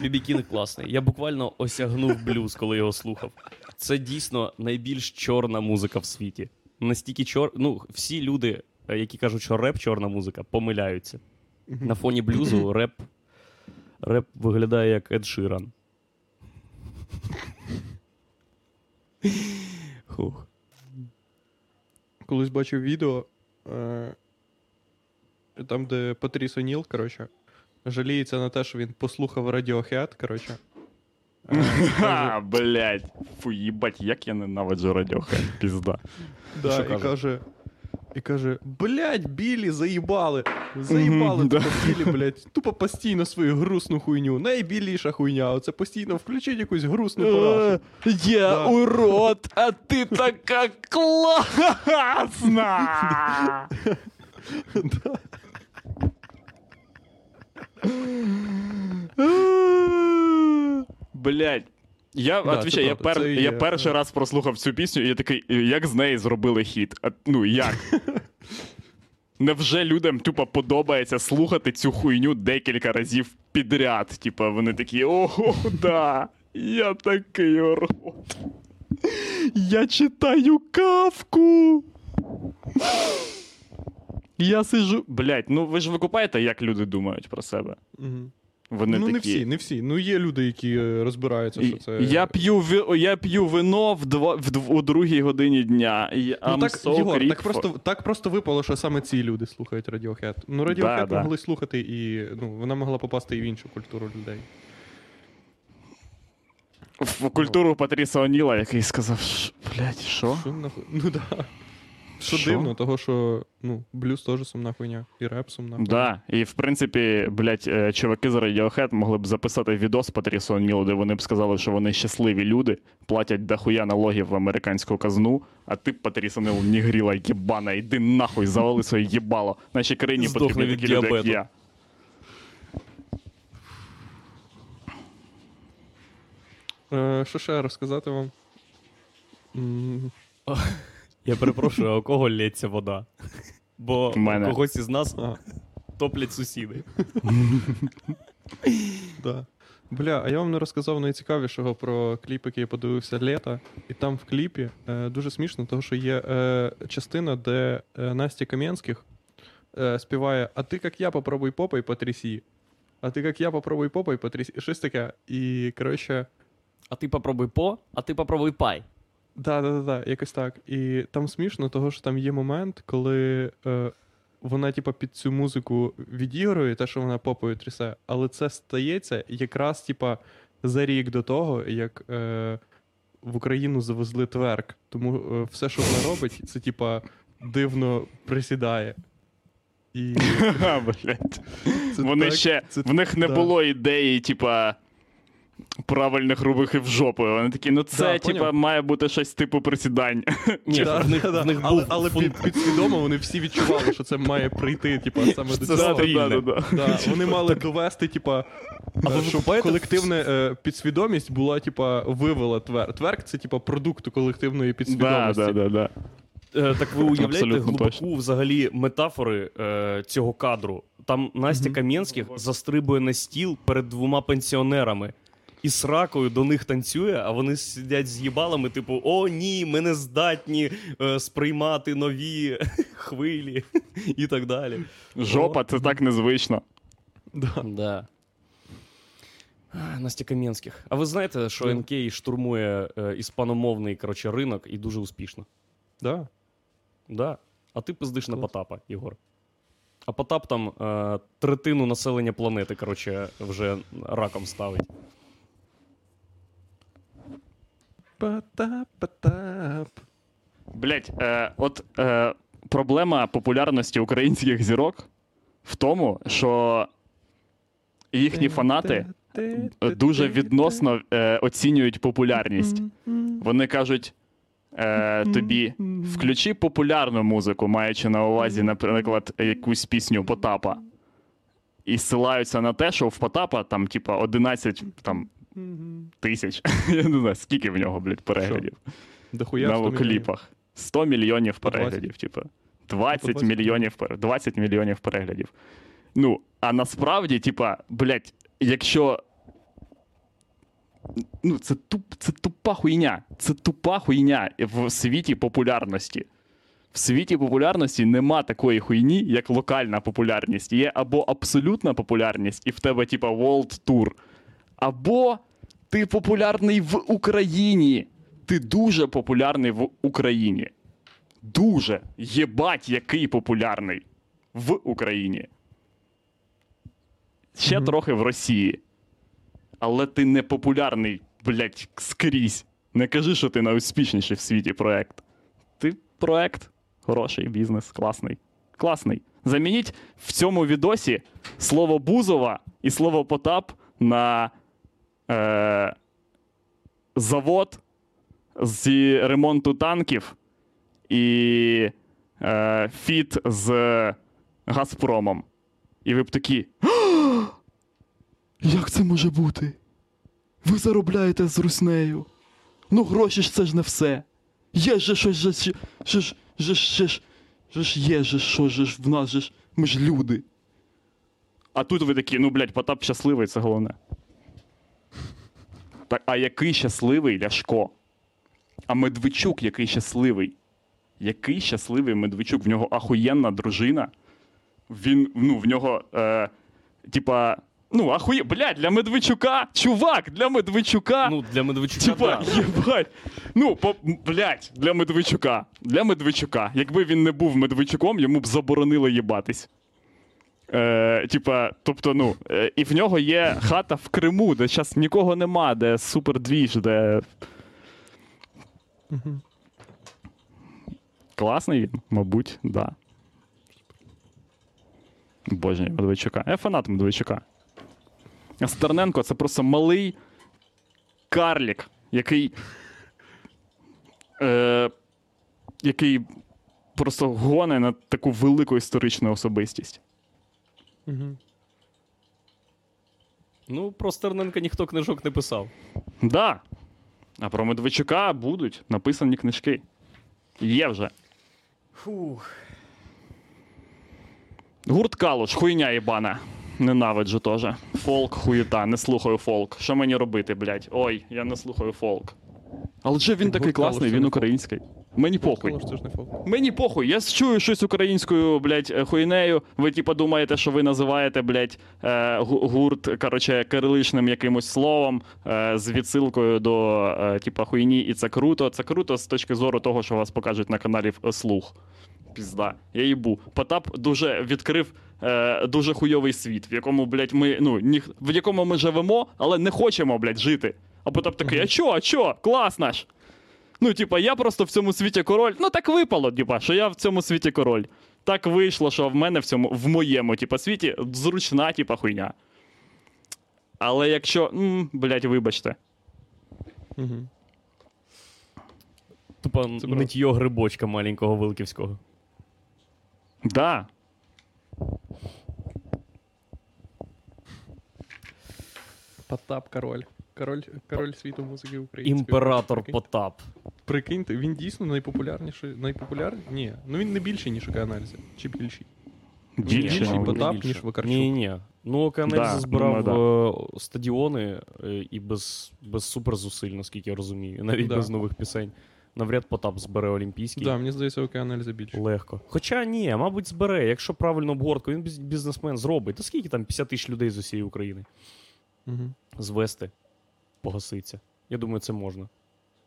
Бібі Кінг класний. Я буквально осягнув блюз, коли його слухав. Це дійсно найбільш чорна музика в світі. Настільки чор... Ну, всі люди, е, які кажуть, що реп чорна музика, помиляються. На фоні блюзу реп, реп виглядає як Ед Ширан. Хух. Колись бачив відео, е, там, де Патріс О'Ніл, коротше, жаліється на те, що він послухав Radiohead, коротше. Е, Ха, блядь. Фу, їбать, як я ненавиджу радіохед, пізда. Да, і каже? і каже: блядь, білі, заїбали. Заїбали Мгм, тупо білі, блядь. Тупо постійно свою грустну хуйню. Найбіліша хуйня. Оце постійно включить якусь грустну парашу. Я Да. урод, а ти така класна. Блять. Я Да, я, пер, я є, перший раз прослухав цю пісню, і я такий, як з неї зробили хіт? А, ну як? Невже людям тупо подобається слухати цю хуйню декілька разів підряд? Типа вони такі, ого, да, я такий урод. Я читаю кавку. Я сижу. Блять, ну ви ж викупаєте, як люди думають про себе. Мгм. Вони ну, такі. не всі, не всі. Ну, є люди, які е, розбираються, що це. Я п'ю ви- я п'ю вино в дво, в дв- у другій годині дня. І Ну, так, so Єгор, так просто, так просто випало, що саме ці люди слухають Radiohead. Ну, Radiohead Да, да. могли слухати, і ну, вона могла попасти і в іншу культуру людей. в культуру Патріса Оніла, який сказав, «Ш- блядь, що? Що нахуй? Ну да. Що, Що? дивно, того, що ну, блюз теж сумна хуйня, і реп сумна хуйня. Да, і в принципі, блядь, е, чуваки з Radiohead могли б записати відос Патрісу Онілу, де вони б сказали, що вони щасливі люди, платять дохуя налогів в американську казну, а ти, Патріс Онил, нігріла єбана, йди нахуй, завали своє їбало. Нашій країні потрібні такі люди, як я. Е, що ще розказати вам? Я перепрошую, а у кого лється вода? Бо мене. когось із нас топлять сусіди. да. Бля, а я вам не розказав найцікавішого про кліп, який я подивився літа. І там в кліпі е, дуже смішно, тому що є е, частина, де е, Настя Кам'янських е, співає А ти як я попробуй попой потрясі. А ти як я попробуй попой потрясі. Щось таке. І, коротше, А ти попробуй по, а ти попробуй пай. Да, да, да, да, якось так. І там смішно, того що там є момент, коли е, вона, типа, під цю музику відігрує те, що вона попою трясе, але це стається якраз, типа, за рік до того, як е, в Україну завезли тверк. Тому е, все, що вона робить, це, типа, дивно присідає. І це Вони так- ще, це- в них не да. було ідеї, типа. Правильних рухів в жопу. Вони такі, ну це, Да, типа, має бути щось типу присідань. Ні, Да, в них, да, в них але, був але під, підсвідомо вони всі відчували, що це має прийти, типа, саме до цього. Вони мали довести, типа, А щоб колективна е, підсвідомість була, типа, вивела тверк. Тверк це, типа, продукт колективної підсвідомості. да, да, да. Е, Так ви уявляєте Абсолютно глибоку точно. взагалі метафори е, цього кадру. Там Настя Кам'янських застрибує на стіл перед двома пенсіонерами і сракою до них танцює, а вони сидять з їбалами, типу: О, ні, ми не здатні е, сприймати нові хвилі і так далі. Жопа, це так незвично. Да. Да. А, Настя Кам'янських. А ви знаєте, що. НК штурмує е, іспаномовний коротше, ринок і дуже успішно? Да. Да. А ти пиздиш на Потапа, Єгор. А Потап там е, третину населення планети, коротше, вже раком ставить. Потап, потап. Блять, е, от е, проблема популярності українських зірок в тому, що їхні фанати дуже відносно е, оцінюють популярність. Вони кажуть е, тобі, включи популярну музику, маючи на увазі, наприклад, якусь пісню Потапа. І ссилаються на те, що в Потапа там, типа, 11 там, тисяч. Я не знаю, скільки в нього, блядь, переглядів Дохуя на 100 мільйонів. кліпах. 100 мільйонів переглядів, типу. 20 20 мільйонів 20 мільйонів переглядів. Ну, а насправді, типа, блядь, якщо. Ну, це, туп, це тупа хуйня. Це тупа хуйня в світі популярності. В світі популярності нема такої хуйні, як локальна популярність. Є або абсолютна популярність, і в тебе, типа, World Tour, або ти популярний в Україні. Ти дуже популярний в Україні. Дуже. Єбать, який популярний в Україні. Ще Мгм. трохи в Росії. Але ти не популярний, блядь, скрізь. Не кажи, що ти найуспішніший в світі проект. Ти проект, хороший бізнес, класний. Класний. Замініть в цьому відосі слово Бузова і слово Потап на е, завод зі ремонту танків і е, фіт з Газпромом. І ви б такі. Як це може бути? Ви заробляєте з руснею. Ну, гроші ж це ж не все. Є же щось же, ж- же, ж- же, ж- же ж є же що ж в нас же ж. Ми ж люди. А тут ви такі, ну, блядь, Потап щасливий, це головне. Так, а який щасливий Ляшко? А Медведчук який щасливий. Який щасливий Медведчук? В нього ахуєнна дружина. Він, ну, в нього, е, типа, ну, ахує, блядь, для Медведчука, чувак, для Медведчука. Ну, для Медведчука, Типа, да. єбать. Ну, по, блядь, для Медведчука. Для Медведчука. Якби він не був Медведчуком, йому б заборонили їбатись. Е, типа, тобто, ну, е, і в нього є хата в Криму, де зараз нікого нема, де супердвіж, де. Класний він, мабуть, да. Боже, Медведчука. Я фанат Медведчука. А Стерненко це просто малий карлік, який. Е, який просто гоне на таку велику історичну особистість. Мгм. Ну, про Стерненка ніхто книжок не писав. Да. А про Медведчука будуть написані книжки. Є вже. Фух. Гурт Калуш, хуйня єбана. Ненавиджу теж. Фолк, хуєта, не слухаю фолк. Що мені робити, блядь? Ой, я не слухаю фолк. Але же він такий класний, він український. Мені похуй. Калуш, це ж не фолк. Мені похуй, я чую щось українською, блядь, е, хуйнею. Ви типа думаєте, що ви називаєте, блядь, е, гурт, короче, кириличним якимось словом е, з відсилкою до е, типа хуйні, і це круто. Це круто з точки зору того, що вас покажуть на каналі слух. Пізда, я їбу. Потап дуже відкрив е, дуже хуйовий світ, в якому, блядь, ми, ну, ніх, в якому ми живемо, але не хочемо, блядь, жити. А Потап такий, а чо, а чо? Класно ж. Ну, типа, я просто в цьому світі король. Ну так випало, типа, що я в цьому світі король. Так вийшло, що в мене в цьому, в моєму, типа, світі зручна, типа, хуйня. Але якщо. М, блядь, вибачте. Мгм. Тупо нитьо грибочка маленького Вилківського. Да. Потап король. Король, король світу музики української. Імператор Прикинь- Потап. Прикиньте, він дійсно найпопулярніший. Найпопулярніший? Ні. Ну він не більший, ніж аналізи. Чи більший? Більше. більший мабуть. Потап, ніж Вакарчук. Ні, ні. Ну, ОКН Да, збирав думаю, е, стадіони е, і без, без суперзусиль, наскільки я розумію. Навіть Да. без нових пісень. Навряд Потап збере Олімпійський. Так, да, мені здається, ОК аналізи більше. Легко. Хоча ні, мабуть, збере, якщо правильно обгортку, він бізнесмен зробить. Та скільки там 50 тисяч людей з усієї України? Мгм. звести, погаситься. Я думаю, це можна.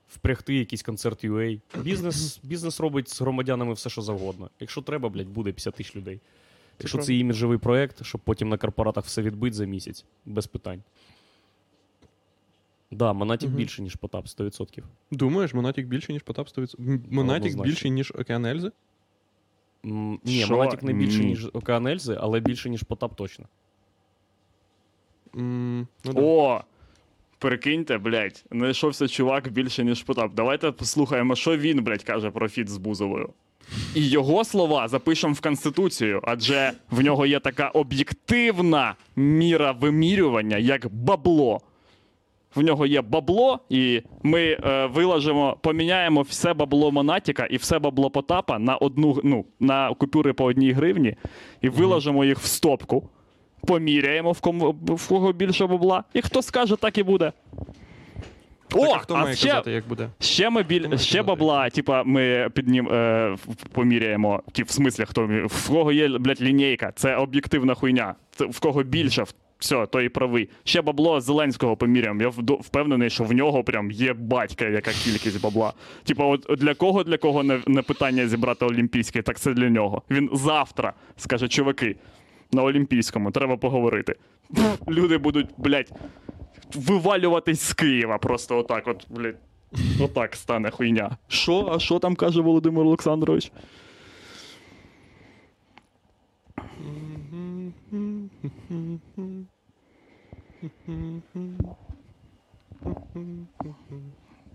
Впрягти якийсь концерт UA. Бізнес, бізнес робить з громадянами все, що завгодно. Якщо треба, блядь, буде 50 тисяч людей. Якщо це іміджовий проект, щоб потім на корпоратах все відбити за місяць, без питань. Да, Монатік Мгм. більше, ніж Потап, 100%. Думаєш, Монатік більше, ніж Потап 100%? М- Монатік більше, ніж Океан Ельзи? М, Ні? Монатік не більше, ніж Океан Ельзи, але більше, ніж Потап точно. М, Ну, да. О! Прикиньте, блядь, знайшовся чувак більше, ніж Потап. Давайте послухаємо, що він, блядь, каже про фіт з Бузовою. І його слова запишемо в Конституцію, адже в нього є така об'єктивна міра вимірювання, як бабло. В нього є бабло, і ми е, виложимо, поміняємо все бабло Монатіка і все бабло Потапа на одну ну, на купюри по одній гривні, і виложимо їх в стопку, поміряємо, в кому в кого більше бабла. І хто скаже, так і буде. Так, О, а хто а має ще, казати, як буде? ще ми біль, має ще бабла, типа, ми під ним е, поміряємо. Ті, в смислі, хто в кого є, блядь, лінійка. Це об'єктивна хуйня. Це в кого більше, все, то і правий. Ще бабло Зеленського поміряємо. Я впевнений, що в нього прям є батька, яка кількість бабла. Типа, от для кого для кого не, не питання зібрати олімпійське, так це для нього. Він завтра скаже, чуваки, на Олімпійському треба поговорити. Люди будуть, блядь, вивалюватись з Києва просто отак, от, блядь. Отак стане хуйня. Що? А що там каже Володимир Олександрович?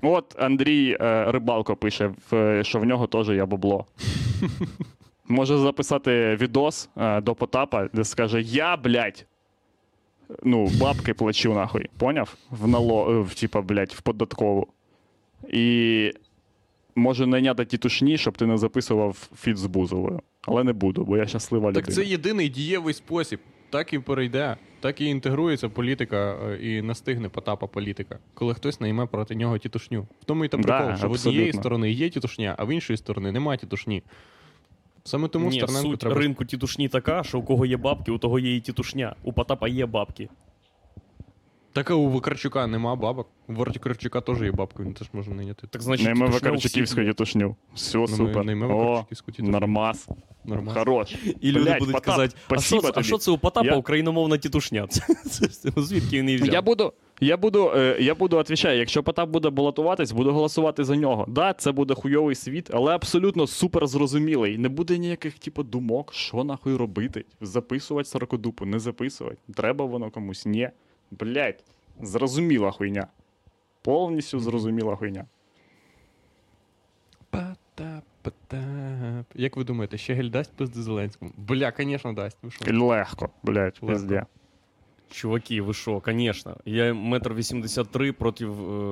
От Андрій е, Рибалко пише, в- що в нього теж є бабло. Може записати відос е, до Потапа, де скаже: Я, блядь, ну, бабки плачу нахуй. Поняв? В нало, е, в, типа, блядь, в податкову. І може найняти тітушні, щоб ти не записував фіт з Бузовою. Але не буду, бо я щаслива людина. Так це єдиний дієвий спосіб. Так і перейде, так і інтегрується політика е, і настигне Потапа політика, коли хтось найме проти нього тітушню. В тому і та Да, прикол, що в однієї сторони є тітушня, а в іншої сторони немає тітушні. Саме тому Ні, Стерненко суть треба. ринку тітушні така, що у кого є бабки, у того є і тітушня. У Потапа є бабки. Так а у Вакарчука нема бабок. У Вакарчука теж є бабка, він теж може найняти. Так значить, Найме Вакарчуківську тітушню. Все, Ну, супер. найме О, Вакарчуківську тітушню. нормас. Нормально. Хорош. І люди Блядь, будуть Потап, казати, а що, це- а що це у Потапа Я- україномовна тітушня? Це, це, це, звідки він її взяв? Я буду, я буду, е, я буду відповідаю, якщо Потап буде балотуватись, буду голосувати за нього. Да, це буде хуйовий світ, але абсолютно супер зрозумілий. Не буде ніяких, типу, думок, що нахуй робити. Записувати сорокодупу, не записувати. Треба воно комусь. Ні. Блять, зрозуміла хуйня. Повністю зрозуміла хуйня. Як ви думаєте, Щегель дасть пизди Зеленському? Бля, звісно, дасть. Ви? Легко, блять, Легко. пизде. Чуваки, ви що, звісно. Я метр 83 проти е,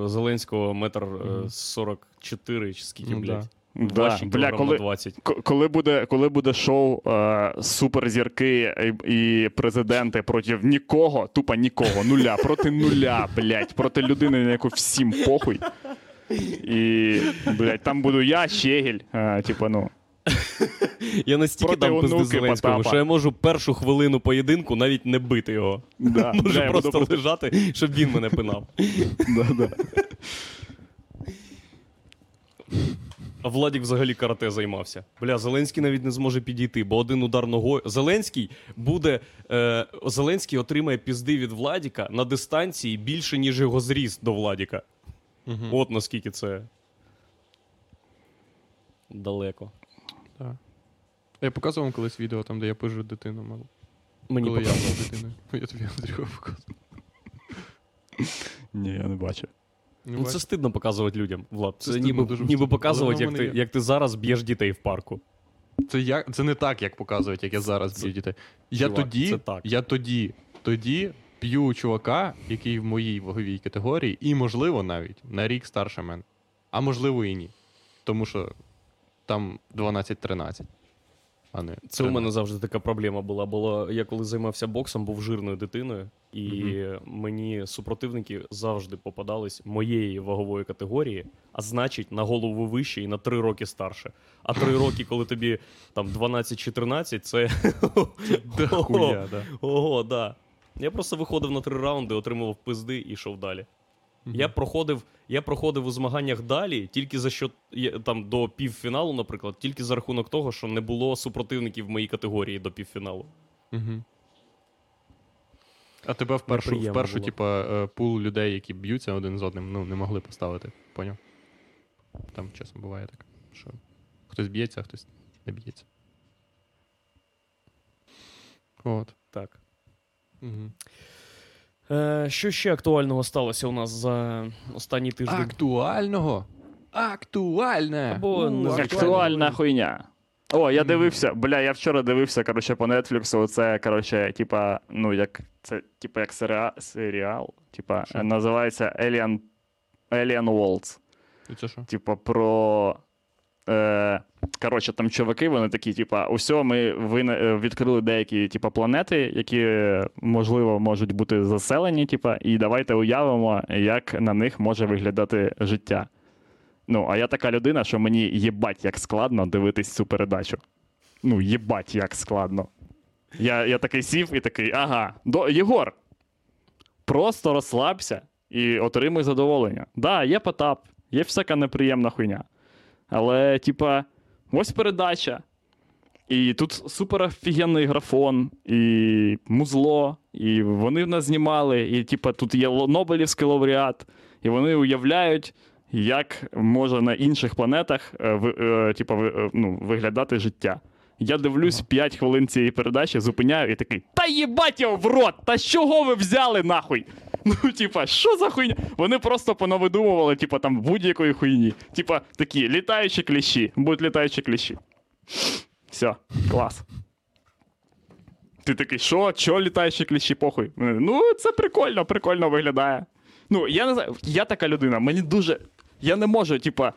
Зеленського метр е, Мгм. 44 чи скільки, Ну, блядь. да. Бля, коли, 20. Коли буде, коли буде шоу е, суперзірки і, і президенти проти нікого, тупо нікого, нуля, проти нуля, блядь, проти людини, на яку всім похуй. І, блядь, там буду я, Щегель, е, типа, ну. Я настільки проти там пизди Зеленському, Потапа. що я можу першу хвилину поєдинку навіть не бити його. Да, Можу бля, я буду просто лежати, щоб він мене пинав. Да, да. А Владік взагалі карате займався. Бля, Зеленський навіть не зможе підійти, бо один удар ногою. Зеленський буде. Е, Зеленський отримає пізди від Владіка на дистанції більше, ніж його зріст до Владіка. От наскільки це. Далеко. Я показував вам колись відео, там, де я пижу дитину малу. Мені Коли я був дитиною. Я тобі Андрюха показував. Ні, я не бачу. Ну, це стидно показувати людям, Влад. Це, Це стидно, ніби, дуже ніби стидно. показувати, Але як воно ти, мене є. як ти зараз б'єш дітей в парку. Це, я, це не так, як показують, як я зараз б'ю дітей. Я Чувак, тоді, це так. я тоді, тоді б'ю чувака, який в моїй ваговій категорії, і, можливо, навіть на рік старше мене. А можливо, і ні. Тому що там 12-13. А не Це у мене завжди така проблема була. Було, я коли займався боксом, був жирною дитиною, і мені супротивники завжди попадались моєї вагової категорії, а значить, на голову вище і на 3 роки старше. А 3 роки, коли тобі там 12-14, це. Ого, да. Я просто виходив на три раунди, отримував пизди і йшов далі. Я проходив, я проходив у змаганнях далі, тільки за що там до півфіналу, наприклад, тільки за рахунок того, що не було супротивників в моїй категорії до півфіналу. Угу. А тебе в першу, в Неприємно першу було. типа, е, пул людей, які б'ються один з одним, ну, не могли поставити. Поняв? Там чесно буває так, що хтось б'ється, а хтось не б'ється. От. Так. Угу. Е, що ще актуального сталося у нас за останній тиждень? Актуального? Актуальне! Або. Актуальна хуйня. О, я дивився, бля, я вчора дивився, коротше, по Нетфліксу. Це, коротше, типа, ну, як це, типа, як серіал, серіал типа, називається Alien, Alien Worlds. І це що? Типа, про. Е, коротше, там чуваки, вони такі, типа, усе, ми е, відкрили деякі типа, планети, які, е, можливо, можуть бути заселені, типа, і давайте уявимо, як на них може виглядати життя. Ну, а я така людина, що мені їбать як складно дивитись цю передачу. Ну, їбать як складно. Я, я такий сів і такий, ага, до, Єгор, просто розслабся і отримуй задоволення. Да, є Потап, є всяка неприємна хуйня. Але, типа, ось передача. І тут супер офігенний графон, і музло, і вони в нас знімали, і типа тут є Нобелівський лауреат, і вони уявляють, як може на інших планетах е, е, типа, е, ну, виглядати життя. Я дивлюсь 5 хвилин цієї передачі, зупиняю і такий: Та їбать його в рот! Та з чого ви взяли нахуй? Ну, типа, що за хуйня? Вони просто понавидумували, типа, там будь-якої хуйні. Типа, такі літаючі кліщі, будуть літаючі кліщі. Все, клас. Ти такий, що? Чо літаючі кліщі, похуй? Ну, це прикольно, прикольно виглядає. Ну, я не знаю, я така людина, мені дуже. Я не можу, типа,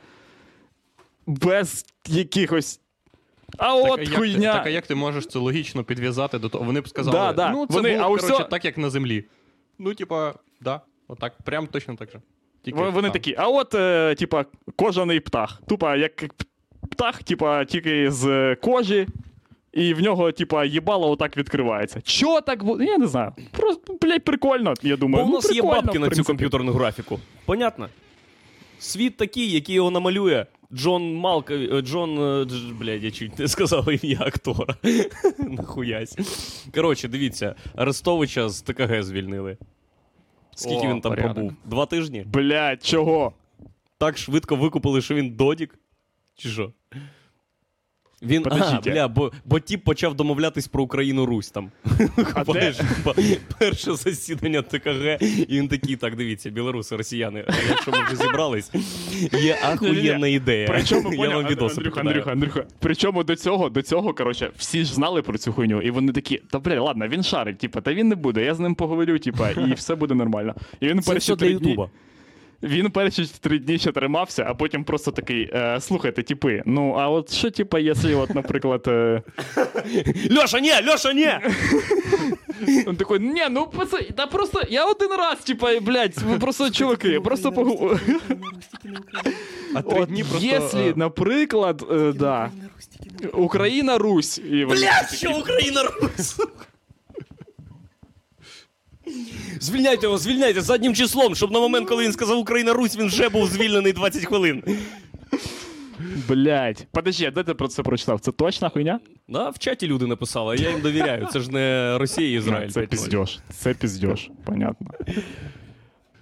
без якихось. А Так, от як хуйня. Ти, так, а як ти можеш це логічно підв'язати до того? Вони б сказали, Да, да. ну це Вони- було, а коротше, усьо- так, як на землі. Ну, типа, да, отак, прям точно так же. Тільки Вони, там. такі, а от, е, типа, кожаний птах. Тупо як птах, типа, тільки з кожі, і в нього, типа, їбало отак відкривається. Чого так буде? Я не знаю. Просто, блядь, прикольно, я думаю. Бо думаю. у ну, нас є бабки на цю комп'ютерну графіку. Понятно? Світ такий, який його намалює. Джон Малк... е, Джон. е, дж- Блядь, я чуть не сказав ім'я актора. Нахуясь. Коротше, дивіться, Арестовича з ТКГ звільнили. Скільки О, він там порядок. пробув? Два тижні? Блядь, чого? Так швидко викупили, що він додік? Чи що? Він, а, бля, бо, бо тіп почав домовлятись про Україну Русь там. А де? Типа, перше засідання ТКГ, і він такий, так, дивіться, білоруси, росіяни, якщо ми вже зібрались, є ахуєнна ідея. Причому, Я вам відоси Андрюха. Андрюха, Андрюха. Причому до цього, до цього, коротше, всі ж знали про цю хуйню, і вони такі, та бля, ладно, він шарить, типа, та він не буде, я з ним поговорю, типа, і все буде нормально. І він Це все для три дні, Ютуба. Він перші три дні ще тримався, а потім просто такий, е, слухайте, типи, ну а от що, типа, якщо, от, наприклад, е, Льоша, ні, Льоша, ні! він такий, ні, ну та просто я один раз, типа, блядь, ви просто чуваки, просто поговорю. А три дні просто... Якщо, е, наприклад, е, да, Україна, Русь, Блядь, що Україна робить? Звільняйте його, звільняйте заднім числом, щоб на момент, коли він сказав Україна Русь, він вже був звільнений 20 хвилин. Блять. Подожди, де ти про це прочитав? Це точна хуйня? Да, в чаті люди написали, а я їм довіряю. Це ж не Росія і Ізраїль. Це 5:0. піздьош. Це піздьош, понятно.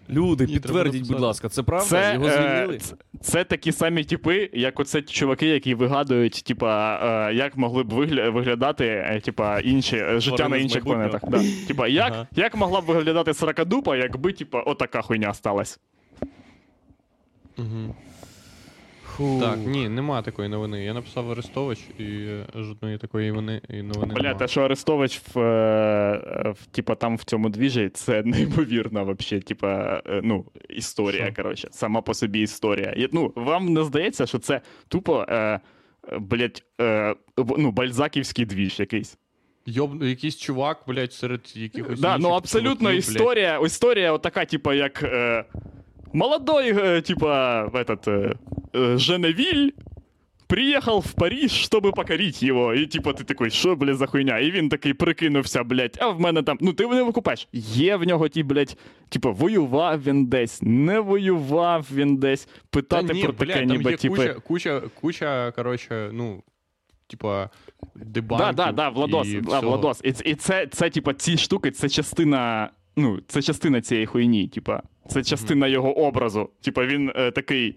Люди, підтвердіть, будь ласка, це правда? Це, Його е, звільнили? це, це такі самі типи, як оце чуваки, які вигадують, типа, е, як могли б виглядати, е, типа, інші життя Тварини на інших планетах. Да. Типа, як, Ага. як могла б виглядати сракадупа, якби, типа, отака хуйня сталася? Мгм. Фу. Так, ні, нема такої новини. Я написав Арестович і е, жодної такої вони, і новини Бля, те, що Арестович в, е, в, типа, там в цьому двіжі, це неймовірна вообще, типа, е, ну, історія, коротше, сама по собі історія. І, ну, вам не здається, що це тупо, е, е, блядь, е, ну, бальзаківський двіж якийсь. Йоб... Якийсь чувак, блядь, серед якихось. Да, ну абсолютно чуваків, історія, історія отака, типа, як е, молодой, е, типа, в этот, е, е, Женевіль приїхав в Париж, щоб покорити його. І типу, ти такий, що, блядь, за хуйня? І він такий прикинувся, блядь, а в мене там. Ну, ти не викупаєш. Є в нього ті, блядь, типу, воював він десь, не воював він десь. Питати Та ні, про таке, блядь, там ніби, є типу. куча, куча, куча, коротше, ну, типа, дебанків. Да, да, да, Владос, і да, всього. Владос. І, і це, це, типа, ці штуки, це частина. Ну, це частина цієї хуйні, типа. Це частина його образу. Типа, він е, такий.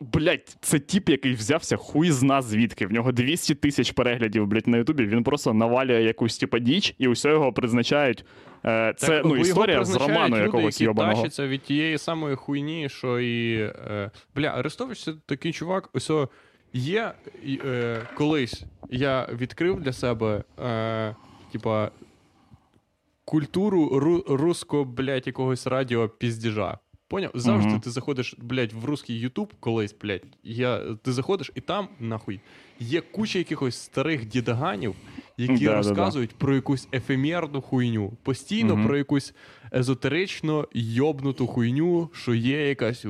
Блять, це тіп, який взявся хуй зна звідки. В нього 200 тисяч переглядів, блять, на Ютубі. Він просто навалює якусь типа діч, і усе його призначають. Е, це Так, ну, історія з роману люди, якогось які йобаного. тащаться від тієї самої хуйні, що і. Е, бля, Арестович це такий чувак, ось о, є е, колись я відкрив для себе, е, типа, культуру ру, руського, блядь, якогось радіо піздіжа. Поняв? Завжди Мгм. ти заходиш, блядь, в русський Ютуб колись, блядь, я, ти заходиш, і там, нахуй, є куча якихось старих дідаганів, які Да-да-да. розказують про якусь ефемерну хуйню. Постійно Мгм. про якусь езотерично йобнуту хуйню, що є якась.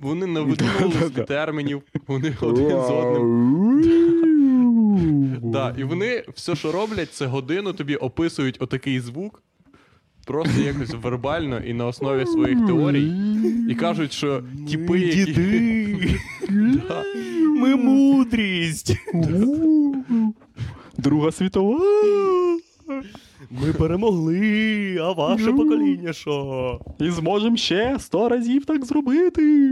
Вони навидумували термінів, вони один з одним. Да, і вони все, що роблять, це годину тобі описують отакий звук, просто якось вербально і на основі своїх теорій. І кажуть, що типи, які. Да. Ми мудрість. Друга світова. Ми перемогли, а ваше покоління що? І зможемо ще сто разів так зробити.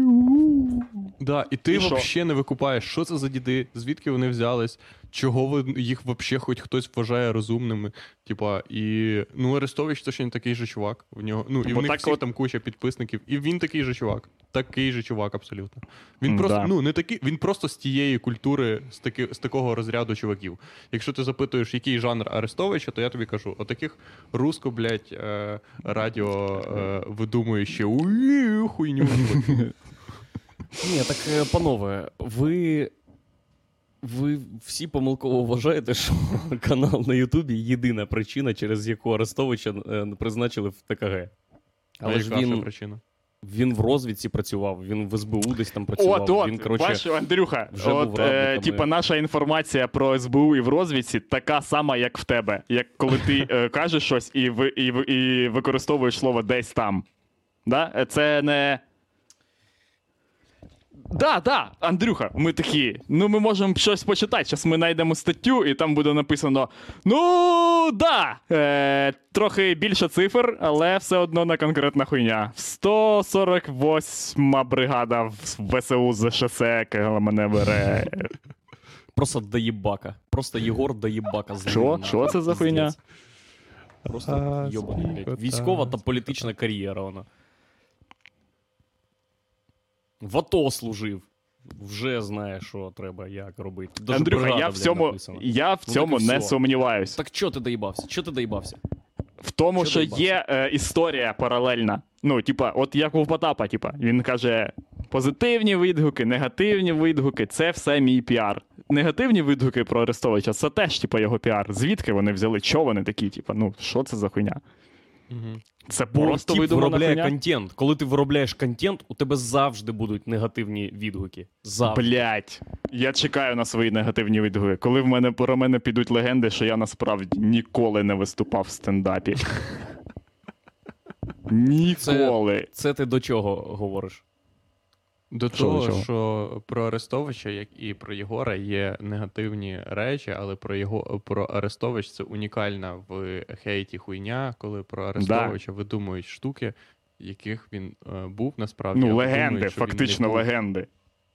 Да, і ти взагалі не викупаєш, що це за діди, звідки вони взялись, чого ви їх взагалі хоч хтось вважає розумними. Типа, і ну Арестович точно такий же чувак. В нього, ну і Бо в них так всіх от- там куча підписників, і він такий же чувак. Такий же чувак, абсолютно. Він просто да. ну не такий, він просто з тієї культури, з таки, з такого розряду чуваків. Якщо ти запитуєш, який жанр Арестовича, то я тобі кажу: отаких руско, блядь, е, радіо е, видумуючи уї, хуйню. Ні, так, е, панове, ви. Ви всі помилково вважаєте, що канал на Ютубі єдина причина, через яку Арестовича е, призначили в ТКГ. А ж він, причина? він в розвідці працював, він в СБУ десь там працював. От, от, він, коротше, бачиш, Андрюха, вже був от, е, типа наша інформація про СБУ і в розвідці така сама, як в тебе. Як коли ти е, кажеш щось і, ви, і, і використовуєш слово десь там. Да? Е, Це не. Да, да, Андрюха, ми такі. Ну, ми можемо щось почитати. Зараз ми знайдемо статтю, і там буде написано: Ну, да, е, трохи більше цифр, але все одно не конкретна хуйня. 148 бригада в ВСУ ЗШС, яка мене бере. Просто доєбака. Просто Єгор доєбака. Що? Що це за хуйня? Просто йобаний, блядь. Військова та політична кар'єра вона. В АТО служив. Вже знає, що треба, як робити. Даже Андрюха, бригада, я в цьому, я в Ну, цьому не сумніваюсь. Так чого ти доїбався? Чого ти доїбався? В тому, Що що доїбався? є е, історія паралельна. Ну, типа, от як у Потапа, типа, він каже: позитивні відгуки, негативні відгуки це все мій піар. Негативні відгуки про Арестовича це теж, типа, його піар. Звідки вони взяли? Чого вони такі? Типа, ну що це за хуйня? Угу. Це просто тіп виробляє хуйня? контент. Коли ти виробляєш контент, у тебе завжди будуть негативні відгуки. Завжди. Блять, я чекаю на свої негативні відгуки. Коли в мене про мене підуть легенди, що я насправді ніколи не виступав в стендапі. Ніколи. Це ти до чого говориш? До Що, того, чого? що про Арестовича, як і про Єгора, є негативні речі, але про його про Арестович це унікальна в хейті хуйня, коли про Арестовича видумують штуки, яких він е, був насправді. Ну, легенди, він фактично був. легенди.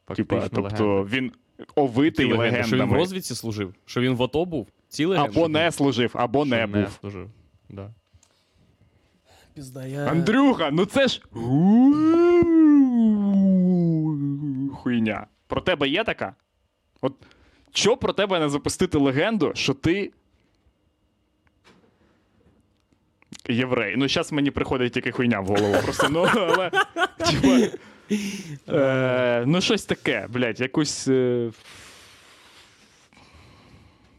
Фактично Типа, тобто легенди. він овитий Ті легенди, Що він в розвідці служив? Що він в АТО був? Ці легенди? Або не служив, або Що не був. служив. Да. Пізда, я... Андрюха, ну це ж. Хуйня. Про тебе є така? От що про тебе не запустити легенду, що ти. Єврей. Ну, зараз мені приходить тільки хуйня в голову. Просто ну, але. Типа, е, ну, щось таке, блядь, якусь. Е,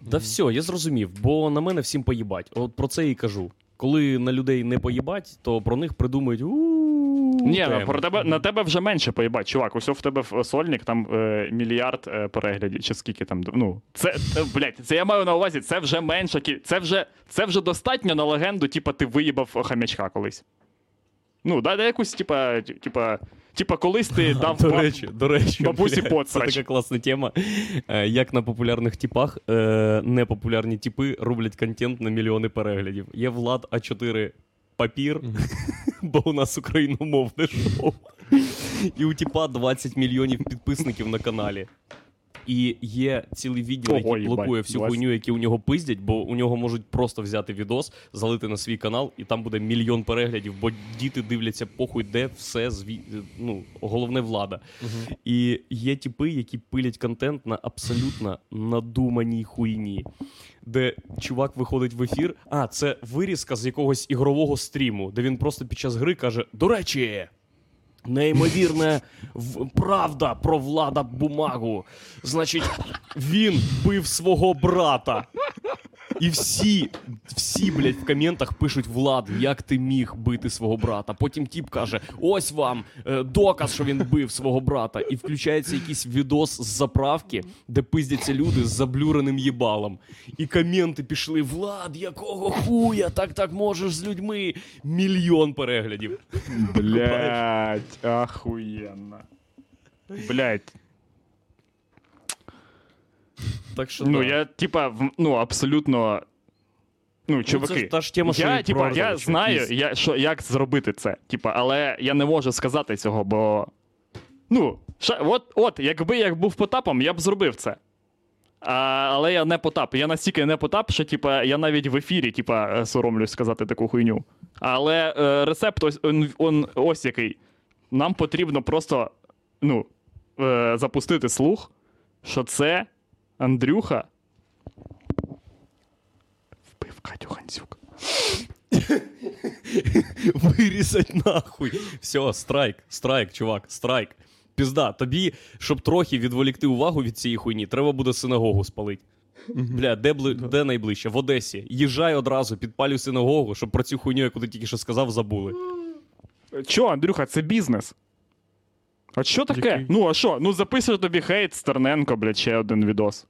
Да все, я зрозумів, бо на мене всім поїбать. От про це і кажу. Коли на людей не поїбать, то про них придумають у Ні, ну, про тебе, на тебе вже менше поїбать, чувак. Ось в тебе сольник там е, мільярд е, переглядів, чи скільки там. Ну, це, е, блядь, це я маю на увазі, це вже менша кі- Це вже, це вже достатньо на легенду, типа, ти виїбав хам'ячка колись. Ну, дай, дай якусь, типа, типа, типа, колись ти дав До баб- речі, до речі, бабусі бля, поцрач. Це така класна тема. Е, Як на популярних типах е, непопулярні типи роблять контент на мільйони переглядів. Є Влад А4 папір, бо у нас україномовне шоу. І у типа 20 мільйонів підписників на каналі. І є цілий відділ, Ого, який блокує всю 20. хуйню, які у нього пиздять, бо у нього можуть просто взяти відос, залити на свій канал, і там буде мільйон переглядів, бо діти дивляться похуй, де все зві... ну, головне влада. І є типи, які пилять контент на абсолютно надуманій хуйні. Де чувак виходить в ефір. А, це вирізка з якогось ігрового стріму, де він просто під час гри каже: До речі, неймовірна в- правда про влада бумагу. Значить, він бив свого брата. І всі, всі, блядь, в коментах пишуть Влад, як ти міг бити свого брата. Потім тіп каже: ось вам е, доказ, що він бив свого брата. І включається якийсь відос з заправки, де пиздяться люди з заблюреним їбалом. І коменти пішли: Влад, якого хуя? Так так можеш з людьми. Мільйон переглядів. Блять, ахуєнно. Блять. Так що Ну, да. я, типа, ну, абсолютно. Ну, чуваки. це ж та ж тема, що я, і типа, я знаю, я, що, як зробити це. Типа, але я не можу сказати цього, бо. Ну, ша, от, от, якби я був потапом, я б зробив це. А, але я не потап. Я настільки не потап, що типа, я навіть в ефірі типа, е, соромлюсь сказати таку хуйню. Але е, рецепт ось, он, он, ось який. Нам потрібно просто ну, е, запустити слух, що це Андрюха вбив Катю Гандзюк. Вирізать нахуй. Все, страйк, страйк, чувак, страйк. Пізда, тобі, щоб трохи відволікти увагу від цієї хуйні, треба буде синагогу спалити. Бля, де, бли... де найближче? В Одесі. Їжджай одразу, підпалюй синагогу, щоб про цю хуйню, яку ти тільки що сказав, забули. Чо, Андрюха, це бізнес. А що таке? Який? Ну, а що? Ну записує тобі хейт Стерненко, блядь, ще один відос.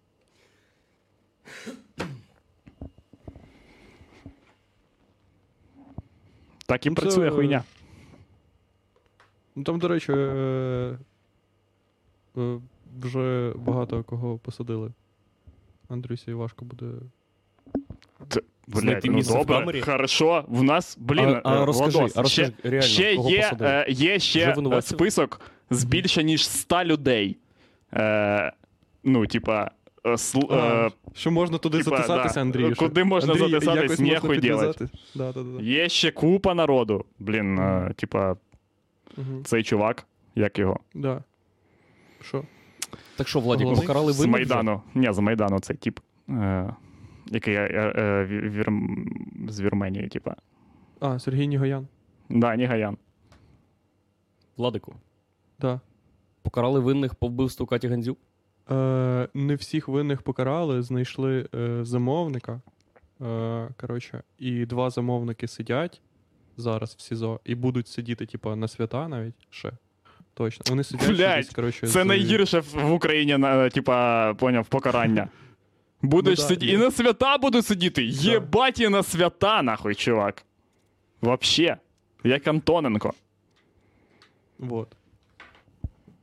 Так і Ну, це- працює хуйня. Ну там, до речі, е, е, вже багато кого посадили. Андрюсі важко буде. Т- Блядь, ну добре, хорошо. В нас, блін, А- а е, розкажи, Владос, а розкажи, ще, реально, ще кого є, е, є ще е, список з більше ніж 100 людей. Е, ну, типа, е, сл- А, е, що можна туди типа, записатися, да. Андрію? Куди можна Андрій, записатись, якось нехуй делать. Да, да, да. Є ще купа народу. Блін, е, типа, Угу. цей чувак, як його? Да. Що? Так що, Головний? покарали з винних Майдану. Ні, з Майдану цей тип. Е, який е, е, вір- з Вірменії, типа. А, Сергій Нігоян. Да, Нігаян. Владику, Да. покарали винних по вбивству Каті Гандзюк? Е, не всіх винних покарали, знайшли е, замовника. Е, коротше, і два замовники сидять зараз в СІЗО і будуть сидіти, типу, на свята навіть ще. Точно. Вони сидять Блядь, десь, коротше, Це з- найгірше в Україні, на, типа, поняв, покарання. Будеш Ну да, сидіти. І на свята буду сидіти. Єбать і на свята, нахуй, чувак. Вообще. Як Антоненко. Вот.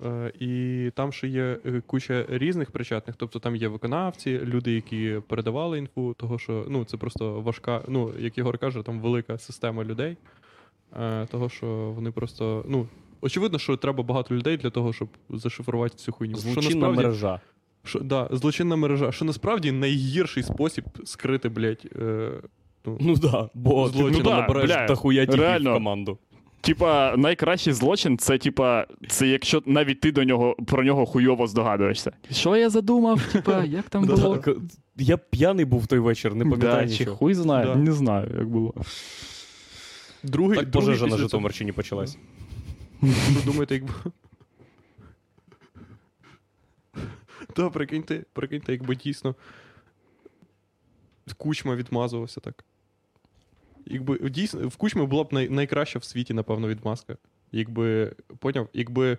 Е, і там ще є е, куча різних причетних, тобто там є виконавці, люди, які передавали інфу, того що ну, це просто важка, ну, як Ігор каже, там велика система людей. Е, того, що вони просто. Ну, очевидно, що треба багато людей для того, щоб зашифрувати цю хуйню. що Злочинна насправді, мережа. Що, да, злочинна мережа. Що насправді найгірший спосіб скрити, блядь, е, ну, Ну да, бо Злочин. ти Ну да, набереш бля, дохуя тіпів в команду. Типа, найкращий злочин це, типа, це якщо навіть ти до нього про нього хуйово здогадуєшся. Що я задумав? Типа, як там було? Я п'яний був той вечір, не пам'ятаю Да, чи нічого. хуй знає, Да. не знаю, як було. другий, Так другий пожежа на Житомирщині почалась. Ви думаєте, якби. Та, прикиньте, прикиньте, якби дійсно кучма відмазувався так. Якби дійсно в кучми була б най, найкраща в світі, напевно, відмазка. Якби, поняв, якби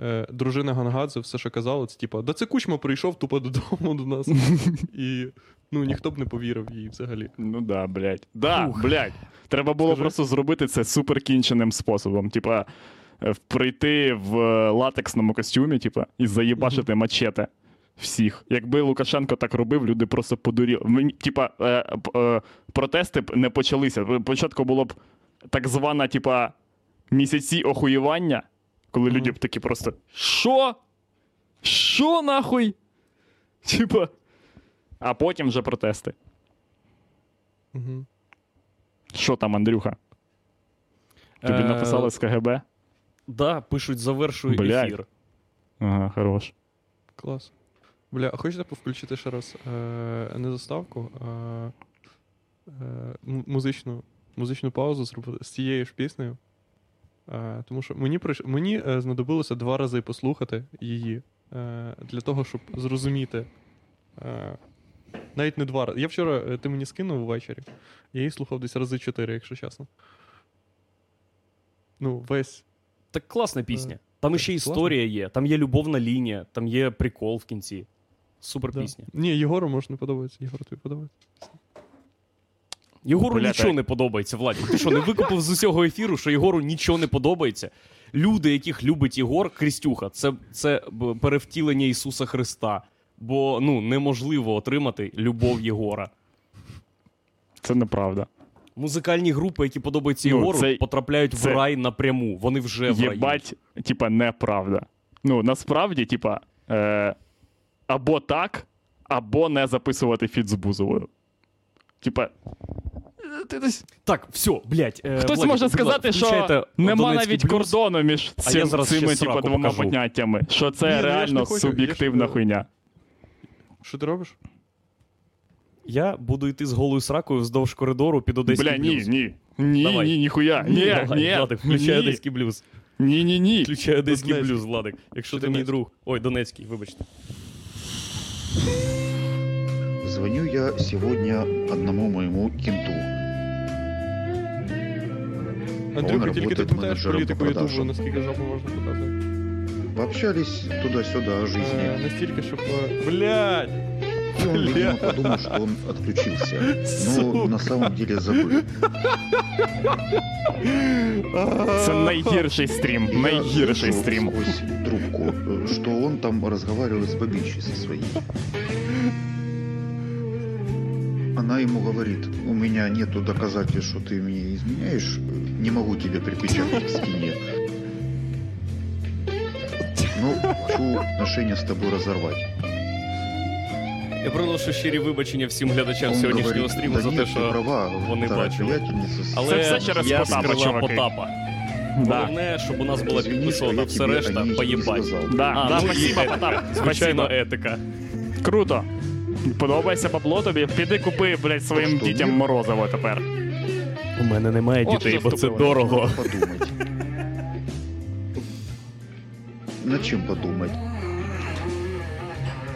е, дружина Гангадзе все, що казала, це типа, да це кучма прийшов тупо додому до нас. І ну, ніхто б не повірив їй взагалі. Ну да, блядь. Да, Фух. блядь. Треба було Скажи. просто зробити це суперкінченим способом. Типа, е, прийти в е, латексному костюмі, типа, і заїбашити мачете всіх. Якби Лукашенко так робив, люди просто подуріли. Мені, типа, е, е, протести б не почалися. Спочатку було б так звана, типа, місяці охуєвання, коли люди б такі просто. Що? Що нахуй? Типа. А потім вже протести. Угу. Що там, Андрюха? Тобі Е, написали з КГБ? Да, пишуть, завершуй Блядь. ефір. Ага, хорош. Клас. Бля, а хочете повключити ще раз е, не заставку, а е, музичну, музичну паузу зробити з цією ж піснею. Е, тому що мені, прийш... мені е, знадобилося два рази послухати її е, для того, щоб зрозуміти. Е, навіть не два рази. Я вчора, е, ти мені скинув ввечері, я її слухав десь рази чотири, якщо чесно. Ну, весь. Так класна пісня. Е, Там ще історія є, там є любовна лінія, там є прикол в кінці. Супер Да. пісня. Ні, Єгору може не подобається. Єгору тобі подобається. Єгору Бля, нічого так. не подобається, Владі. Ти що, не викупив з усього ефіру, що Єгору нічого не подобається? Люди, яких любить Єгор, Крістюха, це, це перевтілення Ісуса Христа. Бо ну, неможливо отримати любов Єгора. Це неправда. Музикальні групи, які подобаються Ну, Єгору, це- потрапляють це- в рай напряму. Вони вже в раю. Єбать, типа, неправда. Ну, насправді, типа, е, або так, або не записувати фіт з Бузовою. Типа. е, Ти десь... Так, все, блядь. Е, Хтось Владі, може сказати, що нема Донецький навіть блюз. кордону між цим, я зараз цими типа, двома покажу. поняттями. Що це Ні, ну я ж не реально хочу, ж, суб'єктивна е, хуйня. Що ти робиш? Я буду йти з голою сракою вздовж коридору під одеський Бля, ні, блюз. ні. Ні, Давай. ні, ніхуя. Ні, Давай, ні, Владик, включай ні, одеський блюз. ні, ні, ні. Включай одеський Донецький. блюз, Владик. Якщо Чи ти мій друг. Ой, Донецький, вибачте. Звоню я сегодня одному моему кенту. Андрюха, тільки ти работает пам'ятаєш менеджером політику по Ютубу, продажам. наскільки жопу можна показувати. Пообщались туда-сюда о Е, жизни. настільки, щоб. е, Блядь! И он, видимо, Бля. подумал, что он отключился. Но Сука. на самом деле забыл. Це найгірший стрім, И я найгірший слышал стрім. сквозь трубку, э, что он там разговаривает с бабищей со своей. Она ему говорит, у меня нету доказательств, что ты мне изменяешь, не могу тебя припечатать к стене. Но хочу отношения с тобой разорвать. Я приношу щирі вибачення всім глядачам Он сьогоднішнього говорит, стріму да за те, нет, ты що. права, вони вторая бачили. Але Це все через я Потапа, чуваки. Потапа. Да. Головне, щоб у нас була Извини, что підписана я все тебе решта, о не сказал. Да, А, да, ну і спасибо, етика. Потап. Звичайно, Спасибо. етика. Круто. Подобається бабло тобі? Піди купи, блядь, своїм Що, дітям ні? морозиво тепер. У мене немає От дітей, що бо це вступило. дорого. Подумать. Над чем подумать?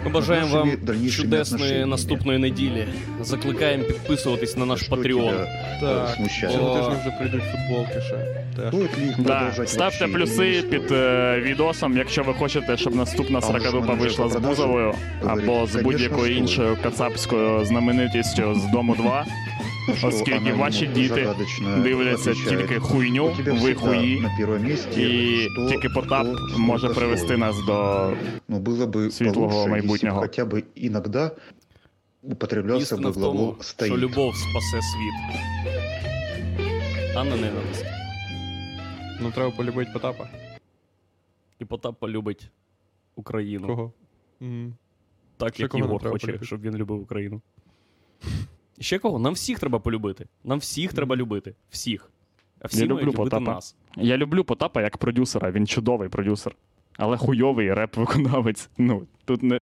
Ми бажаємо вам чудесної наступної неділі. Закликаємо підписуватись на наш патреон. Patreon. Так, цього тижня вже прийдуть футболки ще. Да. Ставте плюси під е, відосом, якщо ви хочете, щоб наступна ж сракадупа вийшла з Бузовою або з будь-якою іншою кацапською знаменитістю з дому 2, Ну что, оскільки она ваші ему діти загадочно дивляться отвечает, тільки хуйню, «У тебя ви всегда хуї, на первом месте, і что, тільки Потап кто, може сколько привести стоит». нас до Ну, было бы светлого получше, если бы майбутнього. хотя бы иногда употреблялся Істина бы в тому, глагол що «стоит». любов спасе світ. А не ненависть. Ну треба полюбити Потапа. І Потап полюбить Україну. Кого? М. Так, Ще як кого нам Єгор треба хоче, полюбити? щоб він любив Україну. Ще кого? Нам всіх треба полюбити. Нам всіх треба любити. Всіх. А всі Я люблю любити Потапа. нас. Я люблю Потапа як продюсера, він чудовий продюсер. Але хуйовий реп-виконавець. Ну, тут не,